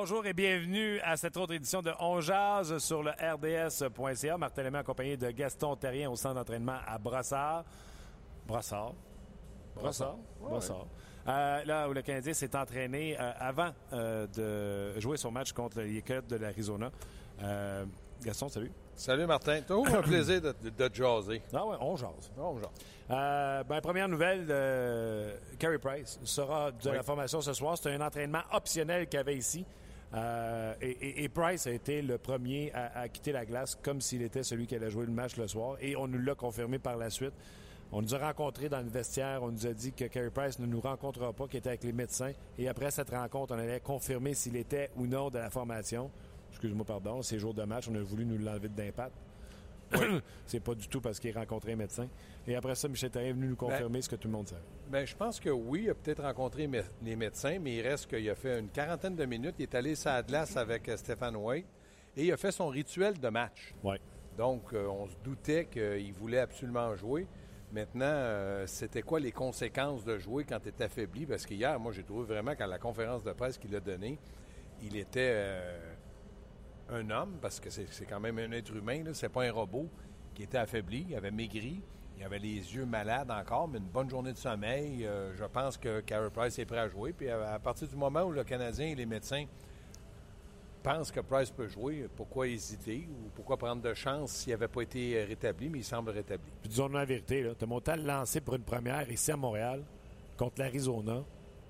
Bonjour et bienvenue à cette autre édition de On Jazz sur le RDS.ca. Martin Lemay accompagné de Gaston Terrien au centre d'entraînement à Brossard. Brossard? Brossard. Brossard. Euh, là où le Canadien s'est entraîné euh, avant euh, de jouer son match contre les Coyotes de l'Arizona. Gaston, salut. Salut Martin. Toujours un plaisir de, de, de jaser. Ah ouais, on jase. On jase. Euh, ben, première nouvelle, euh, Carey Price sera de Oui. la formation ce soir. C'est un entraînement optionnel qu'il y avait ici. Euh, et, Price a été le premier à, quitter la glace comme s'il était celui qui allait jouer le match le soir. Et on nous l'a confirmé par la suite. On nous a rencontrés dans le vestiaire. On nous a dit que Carey Price ne nous rencontrera pas, qu'il était avec les médecins. Et après cette rencontre, on allait confirmer s'il était ou non de la formation. Excuse-moi, pardon, c'est jour de match. On a voulu nous l'enlever d'impact. c'est pas du tout parce qu'il rencontrait un médecin. Et après ça, Michel Therrien est venu nous confirmer ce que tout le monde savait. Ben, je pense que oui, il a peut-être rencontré mé- les médecins, mais il reste qu'il a fait une quarantaine de minutes. Il est allé sur la glace avec euh, Stéphane White et il a fait son rituel de match. Ouais. Donc, euh, on se doutait qu'il voulait absolument jouer. Maintenant, euh, c'était quoi les conséquences de jouer quand tu es affaibli? Parce qu'hier, moi, j'ai trouvé vraiment qu'à la conférence de presse qu'il a donnée, il était euh, un homme, parce que c'est quand même un être humain, c'est pas un robot, qui était affaibli, il avait maigri, il avait les yeux malades encore, mais une bonne journée de sommeil. euh, je pense que Carey Price est prêt à jouer. Puis à, à partir du moment où le Canadien et les médecins pensent que Price peut jouer, pourquoi hésiter ou pourquoi prendre de chance s'il n'avait pas été rétabli, mais il semble rétabli. Puis disons-nous la vérité, tu as monté à le lancer pour une première ici à Montréal contre l'Arizona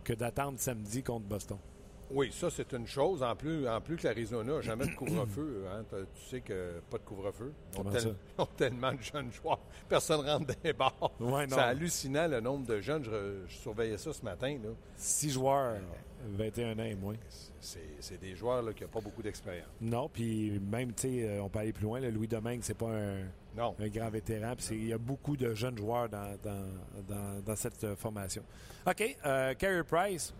que d'attendre samedi contre Boston. Oui, ça, c'est une chose. En plus, en plus que l'Arizona n'a jamais de couvre-feu. hein. Tu sais que pas de couvre-feu. Tel- ils ont tellement de jeunes joueurs. Personne rentre dans les bars. Ouais, c'est hallucinant le nombre de jeunes. Je, re- je surveillais ça ce matin. là. Six joueurs, 21 ans et moins. C'est des joueurs là, qui n'ont pas beaucoup d'expérience. Non, puis même, tu sais, euh, on peut aller plus loin. là, Louis Domingue, c'est pas un, Non. un grand vétéran. Il y a beaucoup de jeunes joueurs dans, dans, dans- dans cette formation. OK, euh, Carey Price,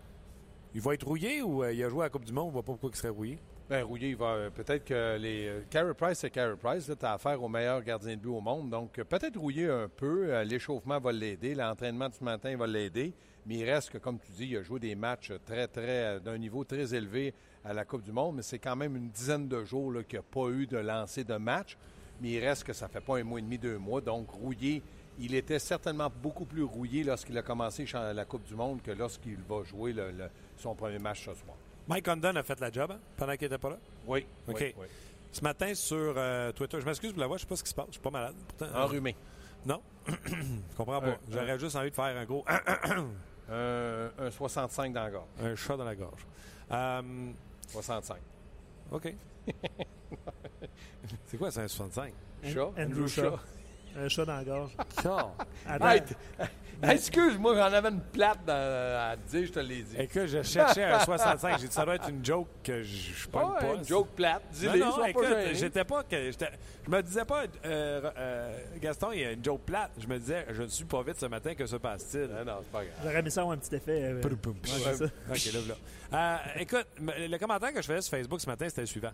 il va être rouillé ou euh, il a joué à la Coupe du Monde? On voit pas pourquoi il serait rouillé? Ben, Rouillé, il va. euh, Peut-être que les. euh, Carey Price, c'est Carey Price. Tu affaire au meilleur gardien de but au monde. Donc, euh, peut-être rouillé un peu. L'échauffement va l'aider. L'entraînement ce matin va l'aider. Mais il reste que, comme tu dis, il a joué des matchs très, très. d'un niveau très élevé à la Coupe du Monde. Mais c'est quand même une dizaine de jours là, qu'il n'a pas eu de lancer de match. Mais il reste que ça fait pas un mois et demi, deux mois. Donc, rouillé. Il était certainement beaucoup plus rouillé lorsqu'il a commencé la Coupe du Monde que lorsqu'il va jouer le- son premier match ce soir. Mike Condon a fait la job hein, pendant qu'il était pas là? Oui. OK. oui, oui. Ce matin sur euh, Twitter, je m'excuse pour la voix, je sais pas ce qui se passe, je suis pas malade. Pourtant, euh, Enrhumé. non, je comprends pas. Un- J'aurais juste envie de faire un gros Un, un 65 dans la gorge. un chat dans la gorge. Euh, 65. OK. c'est quoi, c'est un 65? Chat? Andrew Shaw. Un chat dans la gorge. Hey, t- excuse-moi, j'en avais une plate dans- à te dire, je te l'ai dit. Écoute, je cherchais un 65. J'ai dit, ça doit être une joke que je je pogne Ouais, pas. une joke plate. Non, Dis-les, non, sois pas écoute, gêné. j'étais pas que. j'étais- Je me disais pas, euh, euh, Gaston, il y a une joke plate. Je me disais, je ne suis pas vite ce matin, que se passe-t-il? Non, c'est pas grave. j'aurais mis ça avoir un petit effet. euh, Poum, poum, ouais, poum. c'est ça. OK, là, voilà. Euh, écoute, m- le commentaire que je faisais sur Facebook ce matin, c'était le suivant.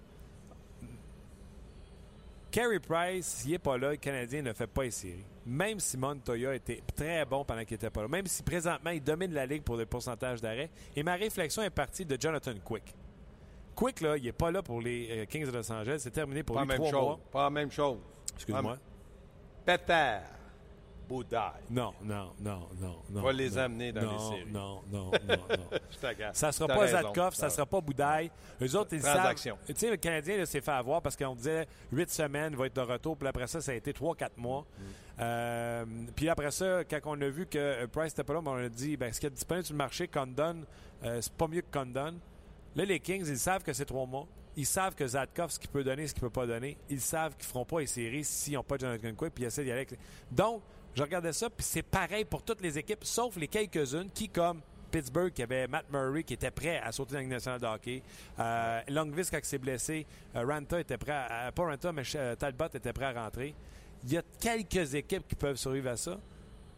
Carey Price, s'il n'est pas là, le Canadien ne fait pas les séries. Même si Montoya était très bon pendant qu'il n'était pas là. Même si présentement, il domine la ligue pour le pourcentage d'arrêt. Et ma réflexion est partie de Jonathan Quick. Quick, là, il n'est pas là pour les euh, Kings de Los Angeles. C'est terminé pour Pas lui même trois chose. mois. Pas la même chose. Excuse-moi. Peter. Boudaille. Non, non, non, non, non. Va les non, amener dans non, les séries. Non, non, non, non. Je t'agace. Ça sera T'as pas. Zadkov, ça T'as- sera pas Boudaille. Eux autres, ils savent. Tu sais, le Canadien s'est fait avoir parce qu'on disait huit semaines, il va être de retour. Puis après ça, ça a été trois, quatre mois. Mm. Euh, puis après ça, quand on a vu que euh, Price n'était pas là, ben, on a dit ben, ce qui est disponible sur le marché, Condon, euh, c'est pas mieux que Condon. Là, les Kings, ils savent que c'est trois mois. ils savent que Zadkov, ce qu'il peut donner, ce qu'il peut pas donner, ils savent qu'ils feront pas les séries s'ils n'ont pas Jonathan Quick, puis ils essaient d'y aller avec... Donc, je regardais ça, puis c'est pareil pour toutes les équipes, sauf les quelques-unes qui, comme Pittsburgh, qui avait Matt Murray qui était prêt à sauter dans la nationale de hockey. Euh, Longvis, quand il s'est blessé, euh, Ranta était prêt à, Pas Ranta, mais euh, Talbot était prêt à rentrer. Il y a quelques équipes qui peuvent survivre à ça,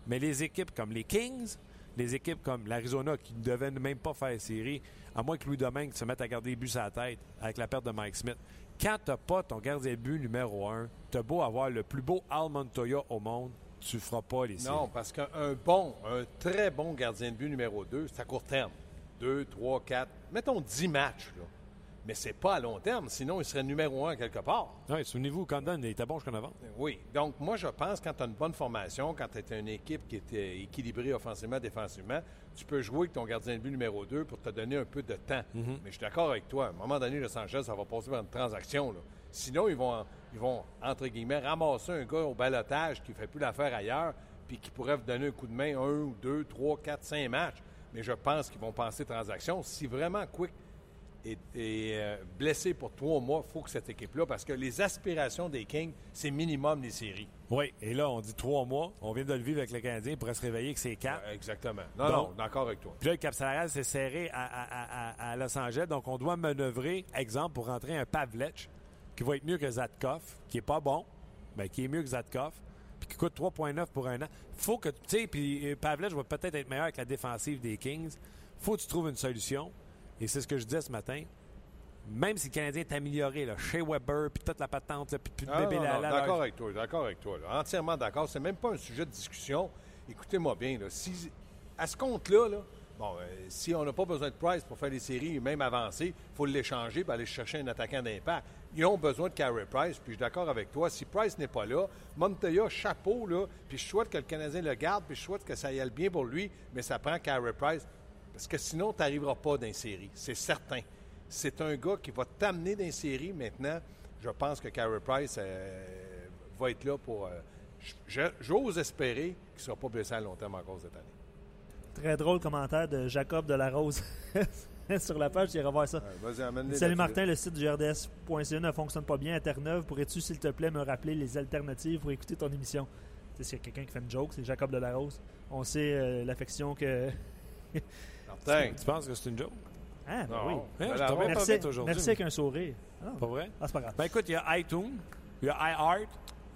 mais les équipes comme les Kings, les équipes comme l'Arizona qui ne devaient même pas faire série, à moins que Louis Domingue se mette à garder les buts à la tête avec la perte de Mike Smith. Quand tu pas ton gardien de but numéro un, tu beau avoir le plus beau Al Montoya au monde, tu feras pas les séries. Non, parce qu'un bon, un très bon gardien de but numéro 2, c'est à court terme. 2, 3, 4, mettons 10 matchs. Là. Mais c'est pas à long terme, sinon il serait numéro un quelque part. Oui, souvenez-vous, Condon, il était bon jusqu'en avant. Oui. Donc, moi, je pense quand tu as une bonne formation, quand tu as une équipe qui est équilibrée offensivement, défensivement, tu peux jouer avec ton gardien de but numéro 2 pour te donner un peu de temps. Mhm. Mais je suis d'accord avec toi. À un moment donné, le Sanchez, ça va passer par une transaction. Là. Sinon, ils vont, ils vont, entre guillemets, ramasser un gars au balotage qui ne fait plus l'affaire ailleurs, puis qui pourrait vous donner un coup de main un ou deux, trois, quatre, cinq matchs. Mais je pense qu'ils vont penser transaction. Si vraiment Quick est, euh, blessé pour trois mois, il faut que cette équipe-là, parce que les aspirations des Kings, c'est minimum les séries. Oui, et là, on dit trois mois. On vient de le vivre avec le Canadien. Il pourrait se réveiller que c'est quatre. exactement. Non, non, d'accord avec toi. Puis là, le cap salarial s'est serré à, à, Los Angeles. Donc, on doit manœuvrer, exemple, pour rentrer un Pavlech qui va être mieux que Zatkov, qui est pas bon, mais qui est mieux que Zatkov, puis qui coûte 3,9 pour un an. faut que, tu sais, puis euh, Pavlech va peut-être être meilleur avec la défensive des Kings. faut que tu trouves une solution. Et c'est ce que je disais ce matin. Même si le Canadien est amélioré, là, chez Weber, puis toute la patente, puis puis ah, bébé là, D'accord avec toi, d'accord avec toi. Entièrement d'accord. C'est même pas un sujet de discussion. Écoutez-moi bien, là, si, à ce compte-là, là, Bon, euh, si on n'a pas besoin de Price pour faire les séries, même avancer, il faut l'échanger pour aller chercher un attaquant d'impact. Ils ont besoin de Carey Price, puis je suis d'accord avec toi. Si Price n'est pas là, Montoya, chapeau, là, puis je souhaite que le Canadien le garde, puis je souhaite que ça aille bien pour lui, mais ça prend Carey Price, parce que sinon, tu n'arriveras pas dans les séries, c'est certain. C'est un gars qui va t'amener dans les séries maintenant. Je pense que Carey Price euh, va être là pour... Euh, j'ose espérer qu'il ne sera pas blessé à long terme encore cette année. Très drôle commentaire de Jacob de la Rose sur la page, j'irai voir ça. Salut Martin, le site du RDS.ca ne fonctionne pas bien à Terre-Neuve. Pourrais-tu, s'il te plaît, me rappeler les alternatives pour écouter ton émission? Tu sais, s'il y a quelqu'un qui fait une joke, c'est Jacob de la Rose. On sait euh, l'affection que. Martin, tu penses que c'est une joke? Ah, ben oui. Ouais, je merci, pas merci avec un sourire. Ah. Pas vrai? Ah, c'est pas grave. Ben écoute, il y a iTunes, il y a iHeart,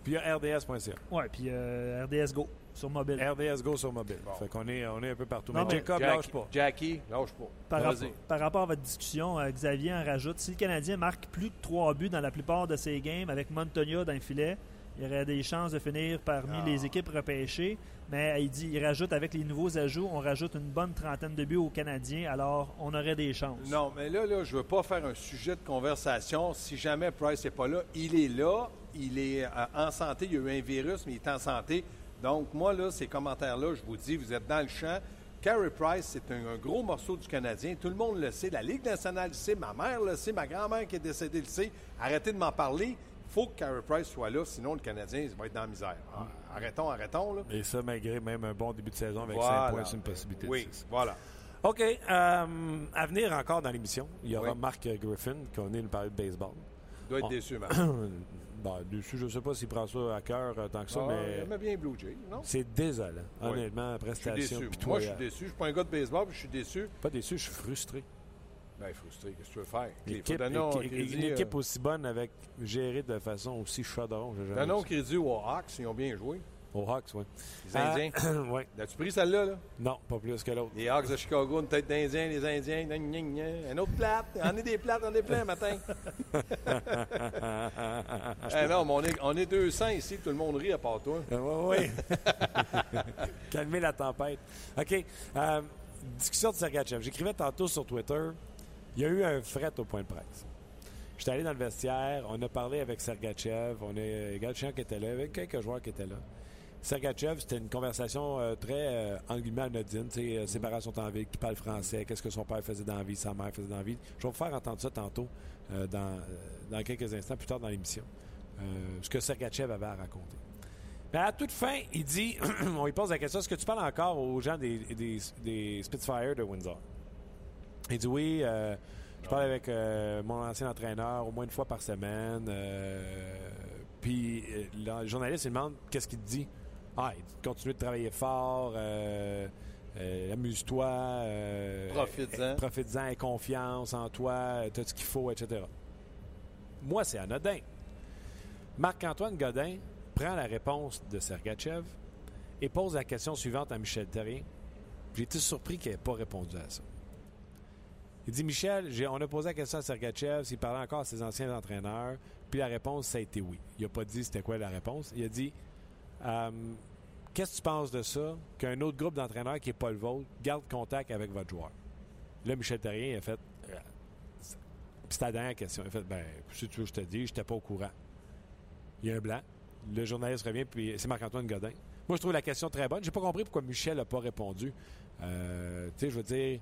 puis il y a RDS.ca. Ouais, puis euh, RDS Go sur mobile. RDS Go sur mobile. Fait qu'on est, on est un peu partout. mais, Jacob, lâche pas. Jackie, lâche pas. Par, rapport, par rapport à votre discussion, euh, Xavier en rajoute si le Canadien marque plus de trois buts dans la plupart de ses games avec Montoya dans le filet, il y aurait des chances de finir parmi ah. les équipes repêchées. Mais il dit, il rajoute avec les nouveaux ajouts, on rajoute une bonne trentaine de buts aux Canadiens, alors on aurait des chances. Non, mais là, là je ne veux pas faire un sujet de conversation. Si jamais Price n'est pas là, il est là, il est euh, en santé, il y a eu un virus, mais il est en santé. Donc, moi, là, ces commentaires-là, je vous dis, vous êtes dans le champ. Carey Price, c'est un, gros morceau du Canadien. Tout le monde le sait. La Ligue nationale le sait. Ma mère le sait. Ma grand-mère qui est décédée le sait. Arrêtez de m'en parler. Il faut que Carey Price soit là, sinon le Canadien va être dans la misère. Ah, arrêtons, arrêtons. Là. Et ça, malgré même un bon début de saison avec 5 points, c'est une possibilité. Oui, voilà. OK. Euh, à venir encore dans l'émission, il y aura Marc Griffin qui va venir nous parler de baseball. Il doit être déçu, Marc. Bon, dessus, je ne sais pas s'il prend ça à cœur euh, tant que ça, ah, mais. Il bien Blue Jay, non? C'est désolant, honnêtement, prestation. Je suis. Moi, je suis déçu. Je ne suis pas un gars de baseball, puis je suis déçu. Pas déçu, je suis frustré. Bien, frustré. Qu'est-ce que tu veux faire? Équipe, une équipe euh, aussi bonne avec gérée de façon aussi chaudron. Un crédit aux Hawks, ils ont bien joué. Aux Hawks, oui. Les Indiens? Euh, oui. As-tu pris celle-là? Là? Non, pas plus que l'autre. Les Hawks de Chicago, une tête d'Indien, les Indiens. Un autre plate. On est des plates, on est plein matin. eh non, mais on est, on est 200 ici, tout le monde rit à part toi. oui, oui. Calmer la tempête. OK. Euh, discussion de Sergachev. J'écrivais tantôt sur Twitter. Il y a eu un fret au point de presse. J'étais allé dans le vestiaire, on a parlé avec Sergachev, on a Galchenyuk qui était là, avec quelques joueurs qui étaient là. Sergachev, c'était une conversation euh, très euh, anodine, euh, séparation en vie, qui parle français, qu'est-ce que son père faisait dans la vie, sa mère faisait dans la vie. Je vais vous faire entendre ça tantôt, euh, dans, dans, quelques instants, plus tard dans l'émission, ce que Sergachev avait à raconter. Mais à toute fin, il dit, on lui pose la question, est-ce que tu parles encore aux gens des, des, des Spitfire de Windsor? Il dit oui, Je parle avec euh, mon ancien entraîneur au moins une fois par semaine. euh, puis euh, le journaliste, il demande qu'est-ce qu'il te dit? Ah, il dit continue de travailler fort, euh, euh, amuse-toi, euh, Profites-en. euh, profites-en, aie confiance en toi, tu as ce qu'il faut, etc. Moi, c'est anodin. Marc-Antoine Godin prend la réponse de Sergachev et pose la question suivante à Michel Terrien. J'ai été surpris qu'il n'ait pas répondu à ça. Il dit Michel, on a posé la question à Sergachev s'il parlait encore à ses anciens entraîneurs, puis la réponse, ça a été oui. Il n'a pas dit c'était quoi la réponse. Il a dit Euh, Qu'est-ce que tu penses de ça? Qu'un autre groupe d'entraîneurs qui n'est pas le vôtre garde contact avec votre joueur Là, Michel Terrien a fait euh, c'était la dernière question. Il a fait Ben, si tu veux, je te dis, je n'étais pas au courant. Il y a un blanc. Le journaliste revient, puis c'est Marc-Antoine Godin. Moi, je trouve la question très bonne. J'ai pas compris pourquoi Michel n'a pas répondu. Euh, tu sais, je veux dire,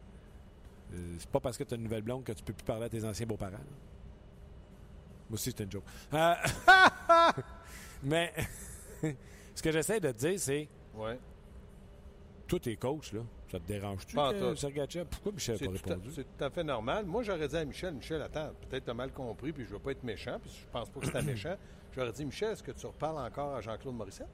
euh, c'est pas parce que tu as une nouvelle blonde que tu peux plus parler à tes anciens beaux-parents. Moi aussi, c'était une joke. Mais ce que j'essaie de te dire, c'est Ouais. toi, t'es coach, là. Ça te dérange-tu, tout. Sergachev? Pourquoi Michel C'est n'a pas tout, à, répondu? c'est tout à fait normal. Moi, j'aurais dit à Michel, Michel, attends, peut-être tu as mal compris, puis je veux pas être méchant, puis je pense pas que c'était méchant. J'aurais dit, Michel, est-ce que tu reparles encore à Jean-Claude Morissette?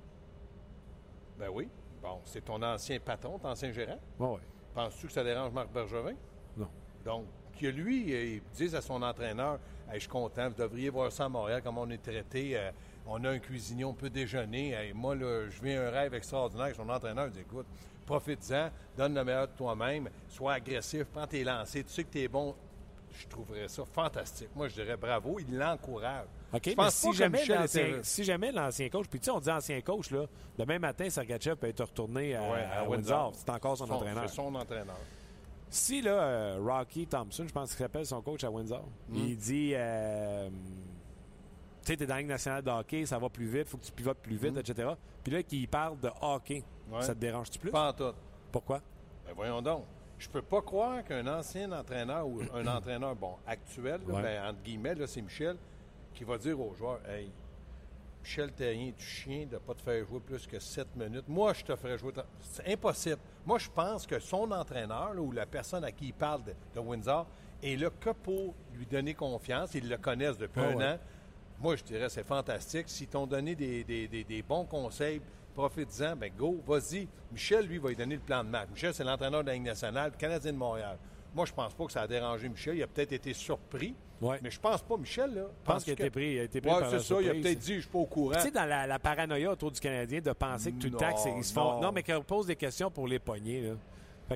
Ben oui. Bon, c'est ton ancien patron, ton ancien gérant. Ouais. Penses-tu que ça dérange Marc Bergevin? Non. Donc, que lui, il dise à son entraîneur Hey, Je suis content, vous devriez voir ça à Montréal, comment on est traité. euh, on a un cuisinier, on peut déjeuner. Hey, moi, là, je vis un rêve extraordinaire. Son entraîneur dit Écoute, profite-en, donne le meilleur de toi-même, sois agressif, prends tes lancers, tu sais que tu es bon. Je trouverais ça fantastique. Moi, je dirais bravo, il l'encourage. OK, Je mais si pas que jamais, était- si jamais l'ancien coach, puis tu sais, on dit ancien coach, là, demain matin, Sergachev peut être retourné à, Ouais, à à Windsor. Windsor. C'est encore son, entraîneur. C'est son entraîneur. Si, là, euh, Rocky Thompson, je pense qu'il s'appelle son coach à Windsor, Hmm. il dit euh, Tu sais, t'es dans la Ligue nationale de hockey, ça va plus vite, faut que tu pivotes plus vite, etc. Puis là, qu'il parle de hockey. Ouais. ça te dérange-tu plus? Pas en tout. Pourquoi? Ben voyons donc. Je peux pas croire qu'un ancien entraîneur ou un entraîneur, bon, actuel, là, Ouais. ben, entre guillemets, là, c'est Michel, qui va dire aux joueurs Hey, Michel Terrien, tu chien de ne pas te faire jouer plus que 7 minutes? Moi, je te ferais jouer. C'est impossible. Moi, je pense que son entraîneur, là, ou la personne à qui il parle de, de Windsor, est là que pour lui donner confiance. Ils le connaissent depuis Ah un ouais. an. Moi, je dirais c'est fantastique. S'ils t'ont donné des, des- des- des bons conseils, profite-en, ben go, vas-y. Michel, lui, va lui donner le plan de match. Michel, c'est l'entraîneur de la Ligue nationale, le Canadien de Montréal. Moi, je pense pas que ça a dérangé Michel. Il a peut-être été surpris. Ouais. Mais je pense pas, Michel, là. Je pense qu'il a été pris, il a été pris Ouais, par c'est ça. Il a peut-être dit, je suis pas au courant. Tu sais, dans la, la paranoïa autour du Canadien, de penser que tout le temps, ils se font. Non, mais qu'on pose des questions pour les pogner, là.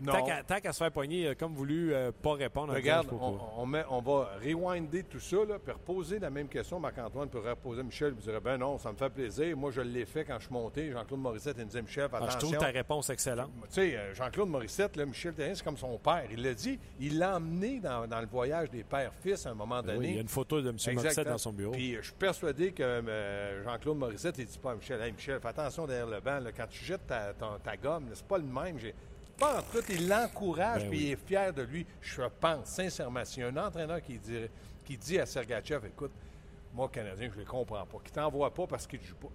Tant qu'à tant qu'à se faire pogner, il a comme voulu euh, pas répondre. Regarde, on, on met- on va rewinder tout ça, là, puis reposer la même question. Marc-Antoine peut reposer Michel, il dirait, ben non, ça me fait plaisir. Moi, je l'ai fait quand je suis monté. Jean-Claude Morissette, il me disait, Michel, fais Ah, je attention. trouve ta réponse excellente. Tu sais, euh, Jean-Claude Morissette, là, Michel Terrien, c'est comme son père. Il l'a dit. Il l'a emmené dans, dans le voyage des pères-fils à un moment Ben donné. oui, il y a une photo de M. Morissette dans son bureau. Puis euh, je suis persuadé que euh, Jean-Claude Morissette, il dit pas à Michel, hey Michel, fais attention derrière le banc, là, quand tu jettes ta, ton- ta gomme, c'est pas le même. J'ai... Pas en tout, il l'encourage, Ben puis oui. il est fier de lui. Je pense, sincèrement, s'il y a un entraîneur qui dit, qui dit à Sergachev, écoute, moi, Canadien, je ne les comprends pas, qui t'envoie pas parce qu'il ne joue pas.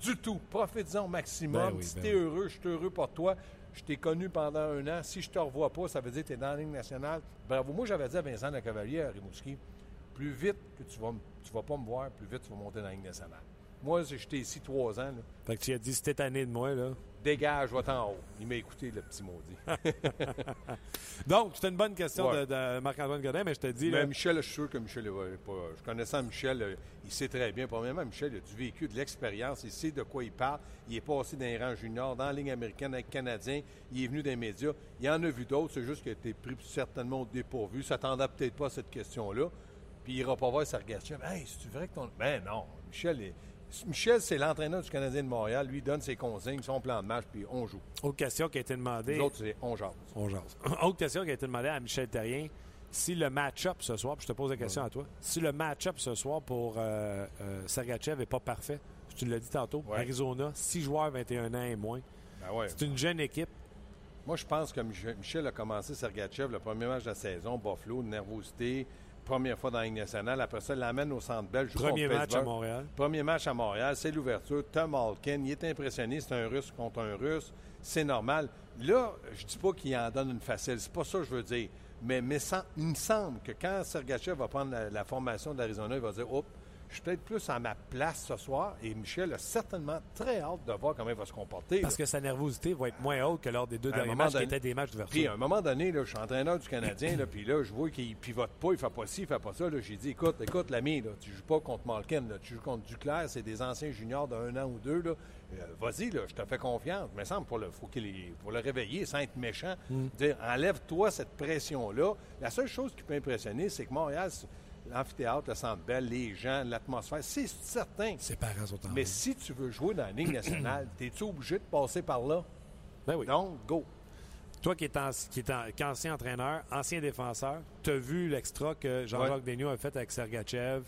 Du tout. Profite-en au maximum. Ben oui, si ben t'es oui. heureux, je suis heureux pour toi. Je t'ai connu pendant un an. Si je te revois pas, ça veut dire que tu es dans la Ligue nationale. Bravo. Moi, j'avais dit à Vincent Lecavalier à Rimouski, plus vite que tu vas, tu vas pas me voir, plus vite tu vas monter dans la Ligue nationale. Moi, j'étais ici trois ans, là, Fait que tu as dit, si t'es tanné de moi, là. Dégage, va-t'en haut. Il m'a écouté, le petit maudit. Donc, c'était une bonne question Ouais. de, de Marc-Antoine Godin, mais je te dis, Mais là, Michel, je suis sûr que Michel, pas. Je connaissant Michel, euh, il sait très bien. Premièrement, Michel, il a du vécu, de l'expérience, il sait de quoi il parle. Il est passé dans les rangs juniors, dans la ligne américaine avec le Canadien. Il est venu des médias. Il en a vu d'autres, c'est juste qu'il a été pris certainement au dépourvu. Il s'attendait peut-être pas à cette question-là. Puis il ira pas voir Sergachev. Hey, c'est vrai que ton. Ben non. Michel, est- Michel, c'est l'entraîneur du Canadien de Montréal. Lui, donne ses consignes, son plan de match, puis on joue. autre question qui a été demandée. Les autres, c'est on jase. On jase. Autre question qui a été demandée à Michel Terrien. Si le match-up ce soir, puis je te pose la question à toi, si le match-up ce soir pour euh, euh, Sergachev n'est pas parfait, tu l'as dit tantôt, Ouais. Arizona, 6 joueurs 21 ans et moins, Ben ouais. c'est une jeune équipe. Moi, je pense que Mich- Michel a commencé Sergachev le premier match de la saison, Buffalo, nervosité, première fois dans la Ligue nationale. Après ça, il l'amène au Centre Bell. Premier match à. Montréal. Premier match à Montréal, c'est l'ouverture. Tom Malkin, il est impressionné. C'est un Russe contre un Russe. C'est normal. Là, je dis pas qu'il en donne une facile. C'est pas ça que je veux dire. Mais, mais sans- il me semble que quand Sergachev va prendre la, la formation d'Arizona, il va dire Oups, je suis peut-être plus à ma place ce soir. Et Michel a certainement très hâte de voir comment il va se comporter. Parce là. que sa nervosité va être moins haute que lors des deux À derniers matchs qui donné- étaient des matchs Puis à d'ouverture. un moment donné, là, je suis entraîneur du Canadien, là, puis là, je vois qu'il pivote pas, il fait pas ci, il fait pas ça. J'ai dit, écoute, écoute, l'ami, tu joues pas contre Malkin, tu joues contre Duclair, c'est des anciens juniors d'un an ou deux. Là. Euh, Vas-y, je te fais confiance. Mais semble pour le, faut qu'il pour le réveiller, sans être méchant, dire, enlève-toi cette pression-là. La seule chose qui peut impressionner, c'est que Montréal, l'amphithéâtre, le centre belle, les gens, l'atmosphère, c'est certain. Ses parents sont en Mais si tu veux jouer dans la Ligue nationale, es-tu obligé de passer par là? Ben oui. Donc, go. Toi qui es, en- qui est en- qui est ancien entraîneur, ancien défenseur, tu as vu l'extra que Jean-Jacques Ouais. A fait avec Sergachev,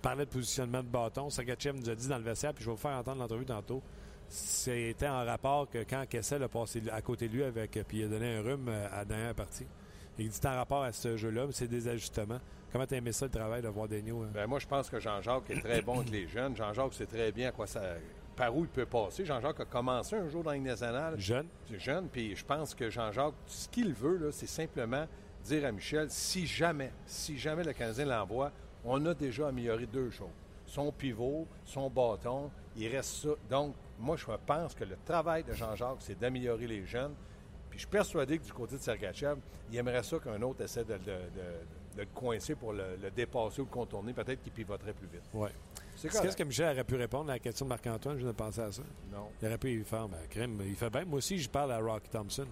parlait de positionnement de bâton. Sergachev nous a dit dans le vestiaire, puis je vais vous faire entendre l'entrevue tantôt, c'était en rapport que quand Kessel a passé à côté de lui avec, puis il a donné un rhume euh, à la dernière partie. Il dit c'est en rapport à ce jeu-là, mais c'est des ajustements. Comment tu aimé ça le travail de voir Daigneault? hein? Ben, moi, je pense que Jean-Jacques est très bon avec les jeunes. Jean-Jacques sait très bien à quoi ça, par où il peut passer. Jean-Jacques a commencé un jour dans nationale. Jeune? Jeune, puis je pense que Jean-Jacques, ce qu'il veut, là, c'est simplement dire à Michel, si jamais, si jamais le Canadien l'envoie, on a déjà amélioré deux choses. Son pivot, son bâton, il reste ça. Donc, moi, je pense que le travail de Jean-Jacques, c'est d'améliorer les jeunes. Puis je suis persuadé que du côté de Sergachev, il aimerait ça qu'un autre essaie de, de- de- de le coincer pour le, le dépasser ou le contourner. Peut-être qu'il pivoterait plus vite. Ouais. C'est Qu'est-ce que Michel aurait pu répondre à la question de Marc-Antoine? Je viens de penser à ça. Non. Il aurait pu y faire, ben, crème, il fait bien. Moi aussi, je parle à Rocky Thompson.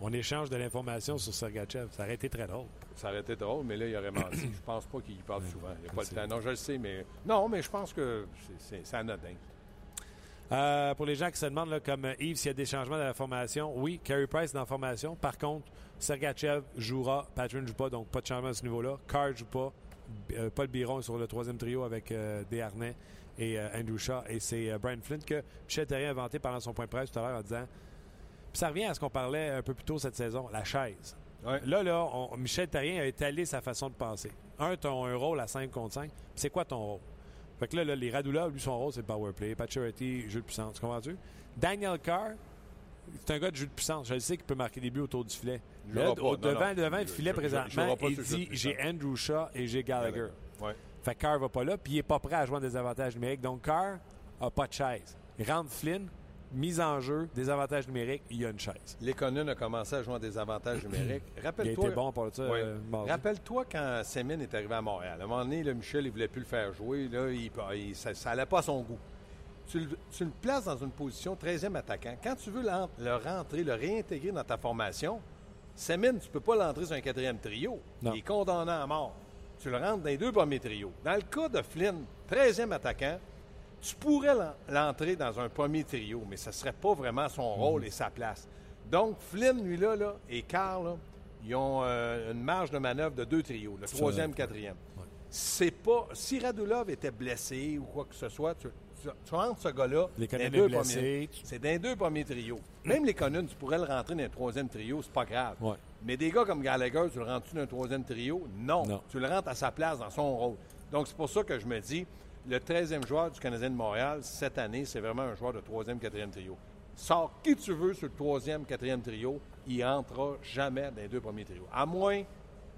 On échange de l'information sur Sergachev. Ça aurait été très drôle. Ça aurait été drôle, mais là, il aurait menti. Je pense pas qu'il y parle souvent. Il n'y a pas le temps. Non, je le sais, mais. Non, mais je pense que c'est- anodin. Euh, pour les gens qui se demandent, là, comme Yves, s'il y a des changements dans la formation, oui, Carey Price dans la formation. Par contre, Sergachev jouera, Patrick ne joue pas, donc pas de changement à ce niveau-là. Carr ne joue pas. Euh, Paul Biron est sur le troisième trio avec euh, Desharnais et euh, Andrew Shaw. Et c'est euh, Brian Flint que Michel Terrien a inventé pendant son point de presse tout à l'heure en disant. Puis ça revient à ce qu'on parlait un peu plus tôt cette saison, la chaise. Ouais. Là, là, on- Michel Terrien a étalé sa façon de penser. Un, tu as un rôle à 5 contre 5. C'est quoi ton rôle? Fait que là, là, les Radulov, lui, son rôle, c'est le power play. Pacioretty, jeu de puissance. Tu comprends-tu? Daniel Carr, c'est un gars de jeu de puissance. Je le sais qu'il peut marquer des buts autour du filet. Là, pas, au- devant, non. devant le Il- filet il- il présentement, il dit j'ai. Andrew Shaw et j'ai Gallagher. Ouais. Fait que Carr va pas là, puis il est pas prêt à jouer en désavantage numérique. Donc Carr a pas de chaise. Rentre Flynn, mise en jeu, désavantage numérique, il y a une chaise. Lekonen a commencé à jouer en désavantage numérique. Rappelle-toi. bon pour ça. Euh. Rappelle-toi quand Semin est arrivé à Montréal. À un moment donné, là, Michel, il voulait plus le faire jouer. Là, il, il- ça n'allait pas à son goût. Tu le, tu le places dans une position 13e attaquant. Quand tu veux le rentrer, le réintégrer dans ta formation, Semin, tu peux pas l'entrer sur un quatrième trio. Non. Il est condamné à mort. Tu le rentres dans les deux premiers trios. Dans le cas de Flynn, 13e attaquant, tu pourrais l'en- l'entrer dans un premier trio, mais ce ne serait pas vraiment son rôle et sa place. Donc, Flynn, lui, là, là et Carl, là, ils ont euh, une marge de manœuvre de deux trios, le troisième, quatrième. C'est pas. Si Radulov était blessé ou quoi que ce soit, tu, tu, tu rentres ce gars-là. Les dans les Canadiens deux blessés, premiers- tu- C'est dans les deux premiers trios. Même les Conuns, tu pourrais le rentrer dans un troisième trio, c'est pas grave. Ouais. Mais des gars comme Gallagher, tu le rentres-tu dans un troisième trio? Non. Non. Tu le rentres à sa place dans son rôle. Donc, c'est pour ça que je me dis, le 13e joueur du Canadien de Montréal, cette année, c'est vraiment un joueur de troisième, quatrième trio. Sors qui tu veux sur le troisième, quatrième trio, il rentrera jamais dans les deux premiers trios. À moins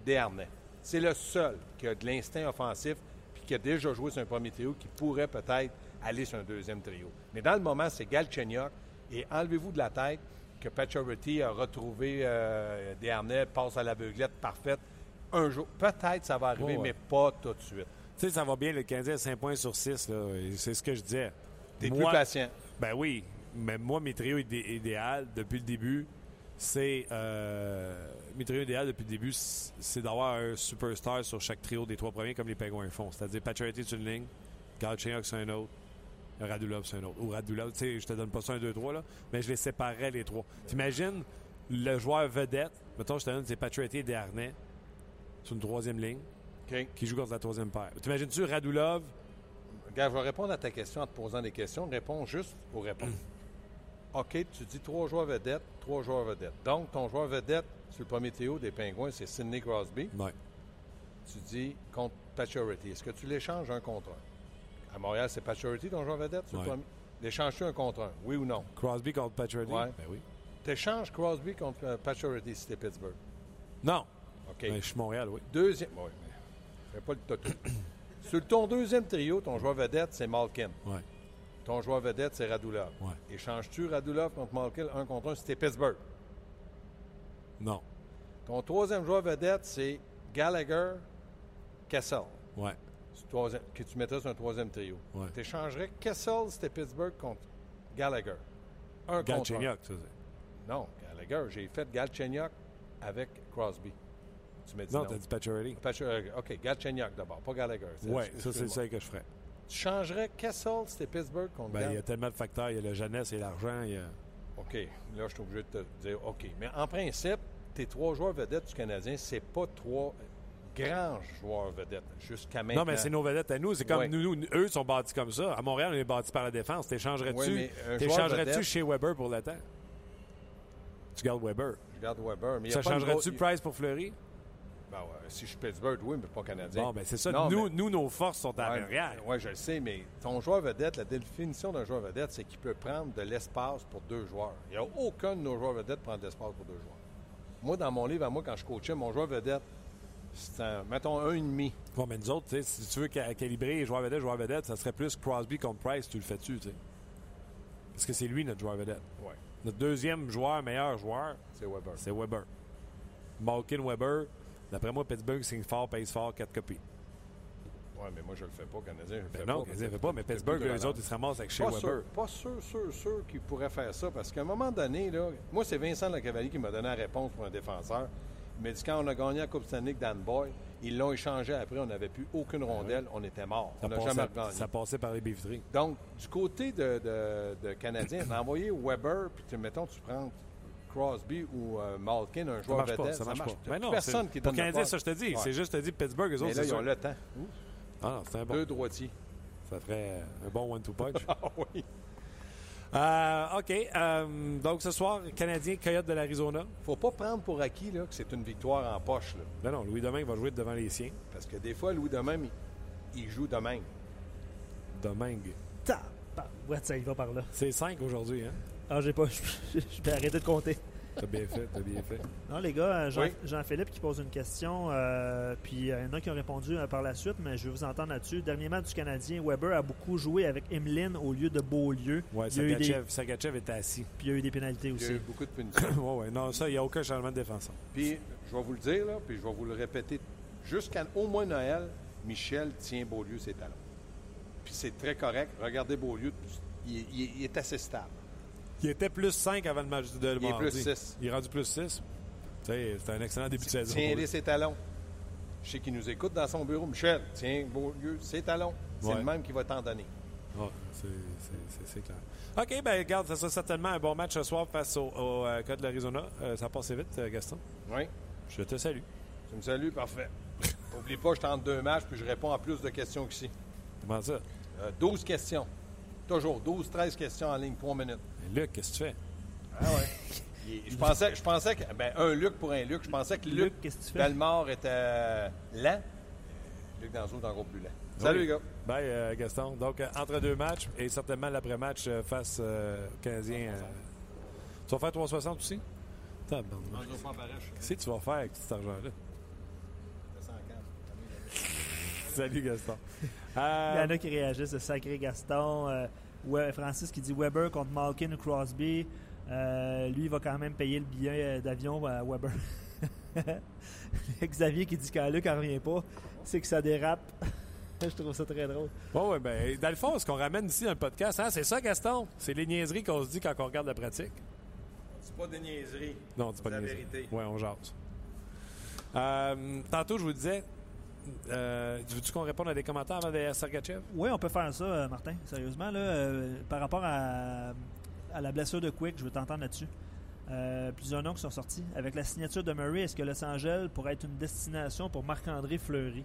Desharnais. C'est le seul qui a de l'instinct offensif puis qui a déjà joué sur un premier trio qui pourrait peut-être aller sur un deuxième trio. Mais dans le moment, c'est Galchenyuk. Et enlevez-vous de la tête que Pacioretty a retrouvé euh, Desharnais, passe à l'aveuglette parfaite. Un jour, peut-être ça va arriver, ouais. mais pas tout de suite. Tu sais, ça va bien, le Canadien a 5 points sur 6. là, et C'est ce que je disais. T'es plus patient. Ben oui, mais moi, mes trios idé- idéal depuis le début, c'est. Euh, mes trios idéal depuis le début, c'est d'avoir un superstar sur chaque trio des trois premiers, comme les Pingouins font. C'est-à-dire Pacioretty sur une ligne, Galchenyuk sur un autre, Radulov sur un autre. Ou Radulov, tu sais, je te donne pas ça un, deux, trois, là, mais je les séparerais les trois. T'imagines le joueur vedette, mettons, je te donne, c'est Pacioretty et Desharnais sur une troisième ligne, qui joue contre la troisième paire. T'imagines-tu Radulov, Regarde, je vais répondre à ta question en te posant des questions. Réponds juste aux réponses. OK, tu dis trois joueurs vedettes, trois joueurs vedettes. Donc, ton joueur vedette sur le premier trio des Pingouins, c'est Sidney Crosby. Ouais. Tu dis contre Pacioretty. Est-ce que tu l'échanges un contre un? À Montréal, c'est Pacioretty ton joueur vedette Ouais. le premier? L'échanges-tu un contre un? Oui ou non? Crosby contre Pacioretty? Ouais. Ben oui. T'échanges Crosby contre euh, Pacioretty si t'es Pittsburgh? Non. OK. Ben, je suis Montréal, oui. Deuxième. Oui, mais fais pas le toto. Sur ton deuxième trio, ton joueur vedette, c'est Malkin. Ouais. Ton joueur vedette, c'est Radulov. Ouais. Échanges-tu Radulov contre Malkin un contre un, c'était Pittsburgh? Non. Ton troisième joueur vedette, c'est Gallagher, Kessel. Ouais. Troisième- que tu mettrais sur un troisième trio. Ouais. Tu échangerais Kessel, c'était Pittsburgh contre Gallagher. Un. Galchenyuk, ça. c'est- Non, Gallagher. J'ai fait Galchenyuk avec Crosby. Tu m'as dit non. Non, t'as dit Pacioretty. OK, Galchenyuk d'abord, pas Gallagher. Ouais, ça, c'est ça que je ferais. Tu changerais Kessel, c'était Pittsburgh contre Ben, il y a tellement de facteurs. Il y a la jeunesse et l'argent. il y a- OK, là, je suis obligé de te dire OK. Mais en principe, tes trois joueurs vedettes du Canadien, c'est pas trois grands joueurs vedettes jusqu'à maintenant. Non, mais c'est nos vedettes à nous. C'est comme Ouais. nous, nous- eux sont bâtis comme ça. À Montréal, on est bâtis par la défense. T'échangerais-tu? Ouais, vedette- chez Weber pour l'attaque? Tu gardes Weber. Je garde Weber. Mais Ça grosse- Price pour Fleury? Ben ouais, si je suis Pittsburgh, oui, mais pas Canadien. Bon, ben c'est ça. Non, nous, mais- nous, nos forces sont à l'arrière. ouais, je le sais, mais ton joueur vedette, la définition d'un joueur vedette, c'est qu'il peut prendre de l'espace pour deux joueurs. Il n'y a aucun de nos joueurs vedettes qui prend de l'espace pour deux joueurs. Moi, dans mon livre, à moi, quand je coachais, mon joueur vedette, c'est un, mettons, un et demi. Bon, mais nous autres, tu sais, si tu veux ca- calibrer joueur vedette, joueur vedette, ça serait plus Crosby contre Price, tu le fais-tu, tu sais? Parce que c'est lui notre joueur vedette. Ouais, Notre deuxième joueur, meilleur joueur, c'est Weber. c'est Weber. Malkin Weber, d'après moi, Pittsburgh signe fort, paye fort, quatre copies. Ouais, mais moi, je le fais pas, Canadien. Je le Ben fais non, pas. ils ne fait pas, mais Pittsburgh, les autres, ils se ramassent avec chez Pas Weber. sûr, pas sûr, sûr, sûr qu'ils pourraient faire ça parce qu'à un moment donné, là, moi, c'est Vincent Lecavalier qui m'a donné la réponse pour un défenseur. Il m'a dit quand on a gagné la Coupe Stanley Dan Boy, ils l'ont échangé après, on n'avait plus aucune rondelle, on était mort. Ça On n'a jamais regagné. ça passait par les bifteries. Donc, du côté de, de, de Canadien, d'envoyer Weber, puis tu- mettons, tu prends Crosby ou euh, Malkin, un Ça joueur marche pas, vedette, ça marche pas. T'as Ben non, personne qui donne Canadien, ça je te dis. Ouais. C'est juste, je te dis, Pittsburgh, eux Mais autres, là, c'est ils ont le temps. Ah c'est un bon. Deux droitiers. Ça ferait un bon one-two punch. Ah oui. Euh, OK. euh, donc, ce soir, Canadien, Coyote de l'Arizona. Faut pas prendre pour acquis là, que c'est une victoire en poche. Là. Ben non, Louis Domingue va jouer devant les siens. Parce que des fois, Louis de même, il, il joue de même. Domingue. Ta- Ouais, ça y va par là. C'est 5 aujourd'hui, hein? Ah, j'ai pas. Je vais arrêter de compter. T'as bien fait, t'as bien fait. Non, les gars, euh, Jean- Oui. Jean-Philippe qui pose une question, euh, puis euh, il y en a qui ont répondu euh, par la suite, mais je vais vous entendre là-dessus. Dernier match du Canadien, Weber a beaucoup joué avec Emeline au lieu de Beaulieu. Des, Sagachev, était assis. puis il y a eu des pénalités Il y a aussi. eu beaucoup de punitions. ouais, ouais. Non, ça, il n'y a aucun changement de défenseur. Puis, je vais vous le dire, là, puis je vais vous le répéter. Jusqu'à au moins Noël, Michel tient Beaulieu ses talons. Puis c'est très correct. Regardez Beaulieu, il est assez stable. Il était plus 5 avant le match de le Il est plus six. Il est rendu plus 6. Tu sais, c'est un excellent début de saison. Tiens-les ses talons. Je sais qu'il nous écoute dans son bureau. Michel, tiens Beaulieu ses talons. C'est Ouais. le même qui va t'en donner. C'est- clair. OK, ben regarde, ça sera certainement un bon match ce soir face au, au euh, Code de l'Arizona. Euh, ça passe vite, euh, Gaston. Oui. Je te salue. Tu me salues, parfait. N'oublie pas, je tente deux matchs, puis je réponds à plus de questions qu'ici. Comment ça? Euh, 12 questions. Toujours 12, 13 questions en ligne, 3 minutes. Ben, Luc, qu'est-ce que tu fais? Ah ouais. Je pensais, je pensais que. Ben, un Luc pour un Luc. Je pensais que Luc, Luc, qu'est-ce que tu fais? Bellemare était lent. Luc Danzou est encore plus lent. Salut, Oui. les gars. Bye, euh, Gaston. Donc, euh, entre deux matchs et certainement l'après-match euh, face euh, aux Canadiens. euh, tu vas faire 360 aussi? Tabarnak. Qu'est-ce que tu vas faire avec cet argent-là? Salut, Gaston. Il y en a qui réagissent, le sacré Gaston. Ouais, Francis qui dit Weber contre Malkin ou Crosby. Euh, lui, il va quand même payer le billet euh, d'avion à Weber. Xavier qui dit quand Luc n'en revient pas, c'est que ça dérape. Je trouve ça très drôle. Ouais, ben, dans le fond, ce qu'on ramène ici dans le podcast, hein, c'est ça, Gaston? C'est les niaiseries qu'on se dit quand on regarde la pratique. C'est pas des niaiseries. Non, c'est pas la de niaiseries. vérité. Ouais, on jase. Euh, tantôt, je vous disais, euh, veux-tu qu'on réponde à des commentaires avant de Sergachev? Oui, on peut faire ça, euh, Martin. Sérieusement, là, euh, par rapport à, la blessure de Quick, je veux t'entendre là-dessus. Euh, plusieurs noms qui sont sortis. Avec la signature de Murray, est-ce que Los Angeles pourrait être une destination pour Marc-André Fleury?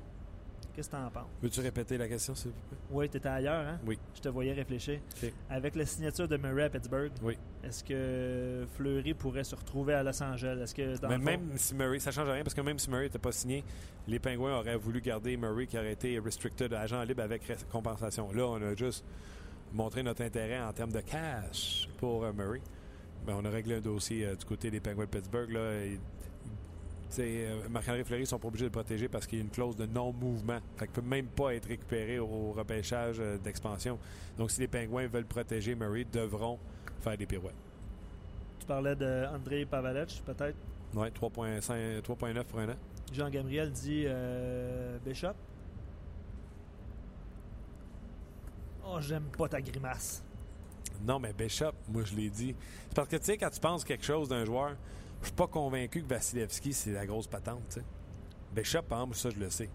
Qu'est-ce que penses? Veux-tu répéter la question, s'il vous plaît? Oui, tu étais ailleurs, hein? Oui. Je te voyais réfléchir. Avec la signature de Murray à Pittsburgh, Oui. est-ce que Fleury pourrait se retrouver à Los Angeles? Est-ce que dans Mais fond- même si Murray, ça change rien parce que même si Murray n'était pas signé, les Pingouins auraient voulu garder Murray qui aurait été restricted agent libre avec compensation. Là, on a juste montré notre intérêt en termes de cash pour euh, Murray. Ben, on a réglé un dossier euh, du côté des Penguins de Pittsburgh. Là, et Marc-André Fleury sont pas obligés de le protéger parce qu'il y a une clause de non-mouvement. Fait qu'il peut même pas être récupéré au, repêchage euh, d'expansion. Donc, si les Pingouins veulent protéger Murray, devront faire des pirouettes. Tu parlais de André Pavelec, peut-être? Oui, 3,9 pour un an. Jean-Gabriel dit euh, Bishop. Oh, j'aime pas ta grimace. Non, mais Bishop, moi, je l'ai dit. C'est parce que, tu sais, quand tu penses quelque chose d'un joueur, je suis pas convaincu que Vasilevski, c'est la grosse patente, tu sais. Bishop, par exemple, ça, je le sais.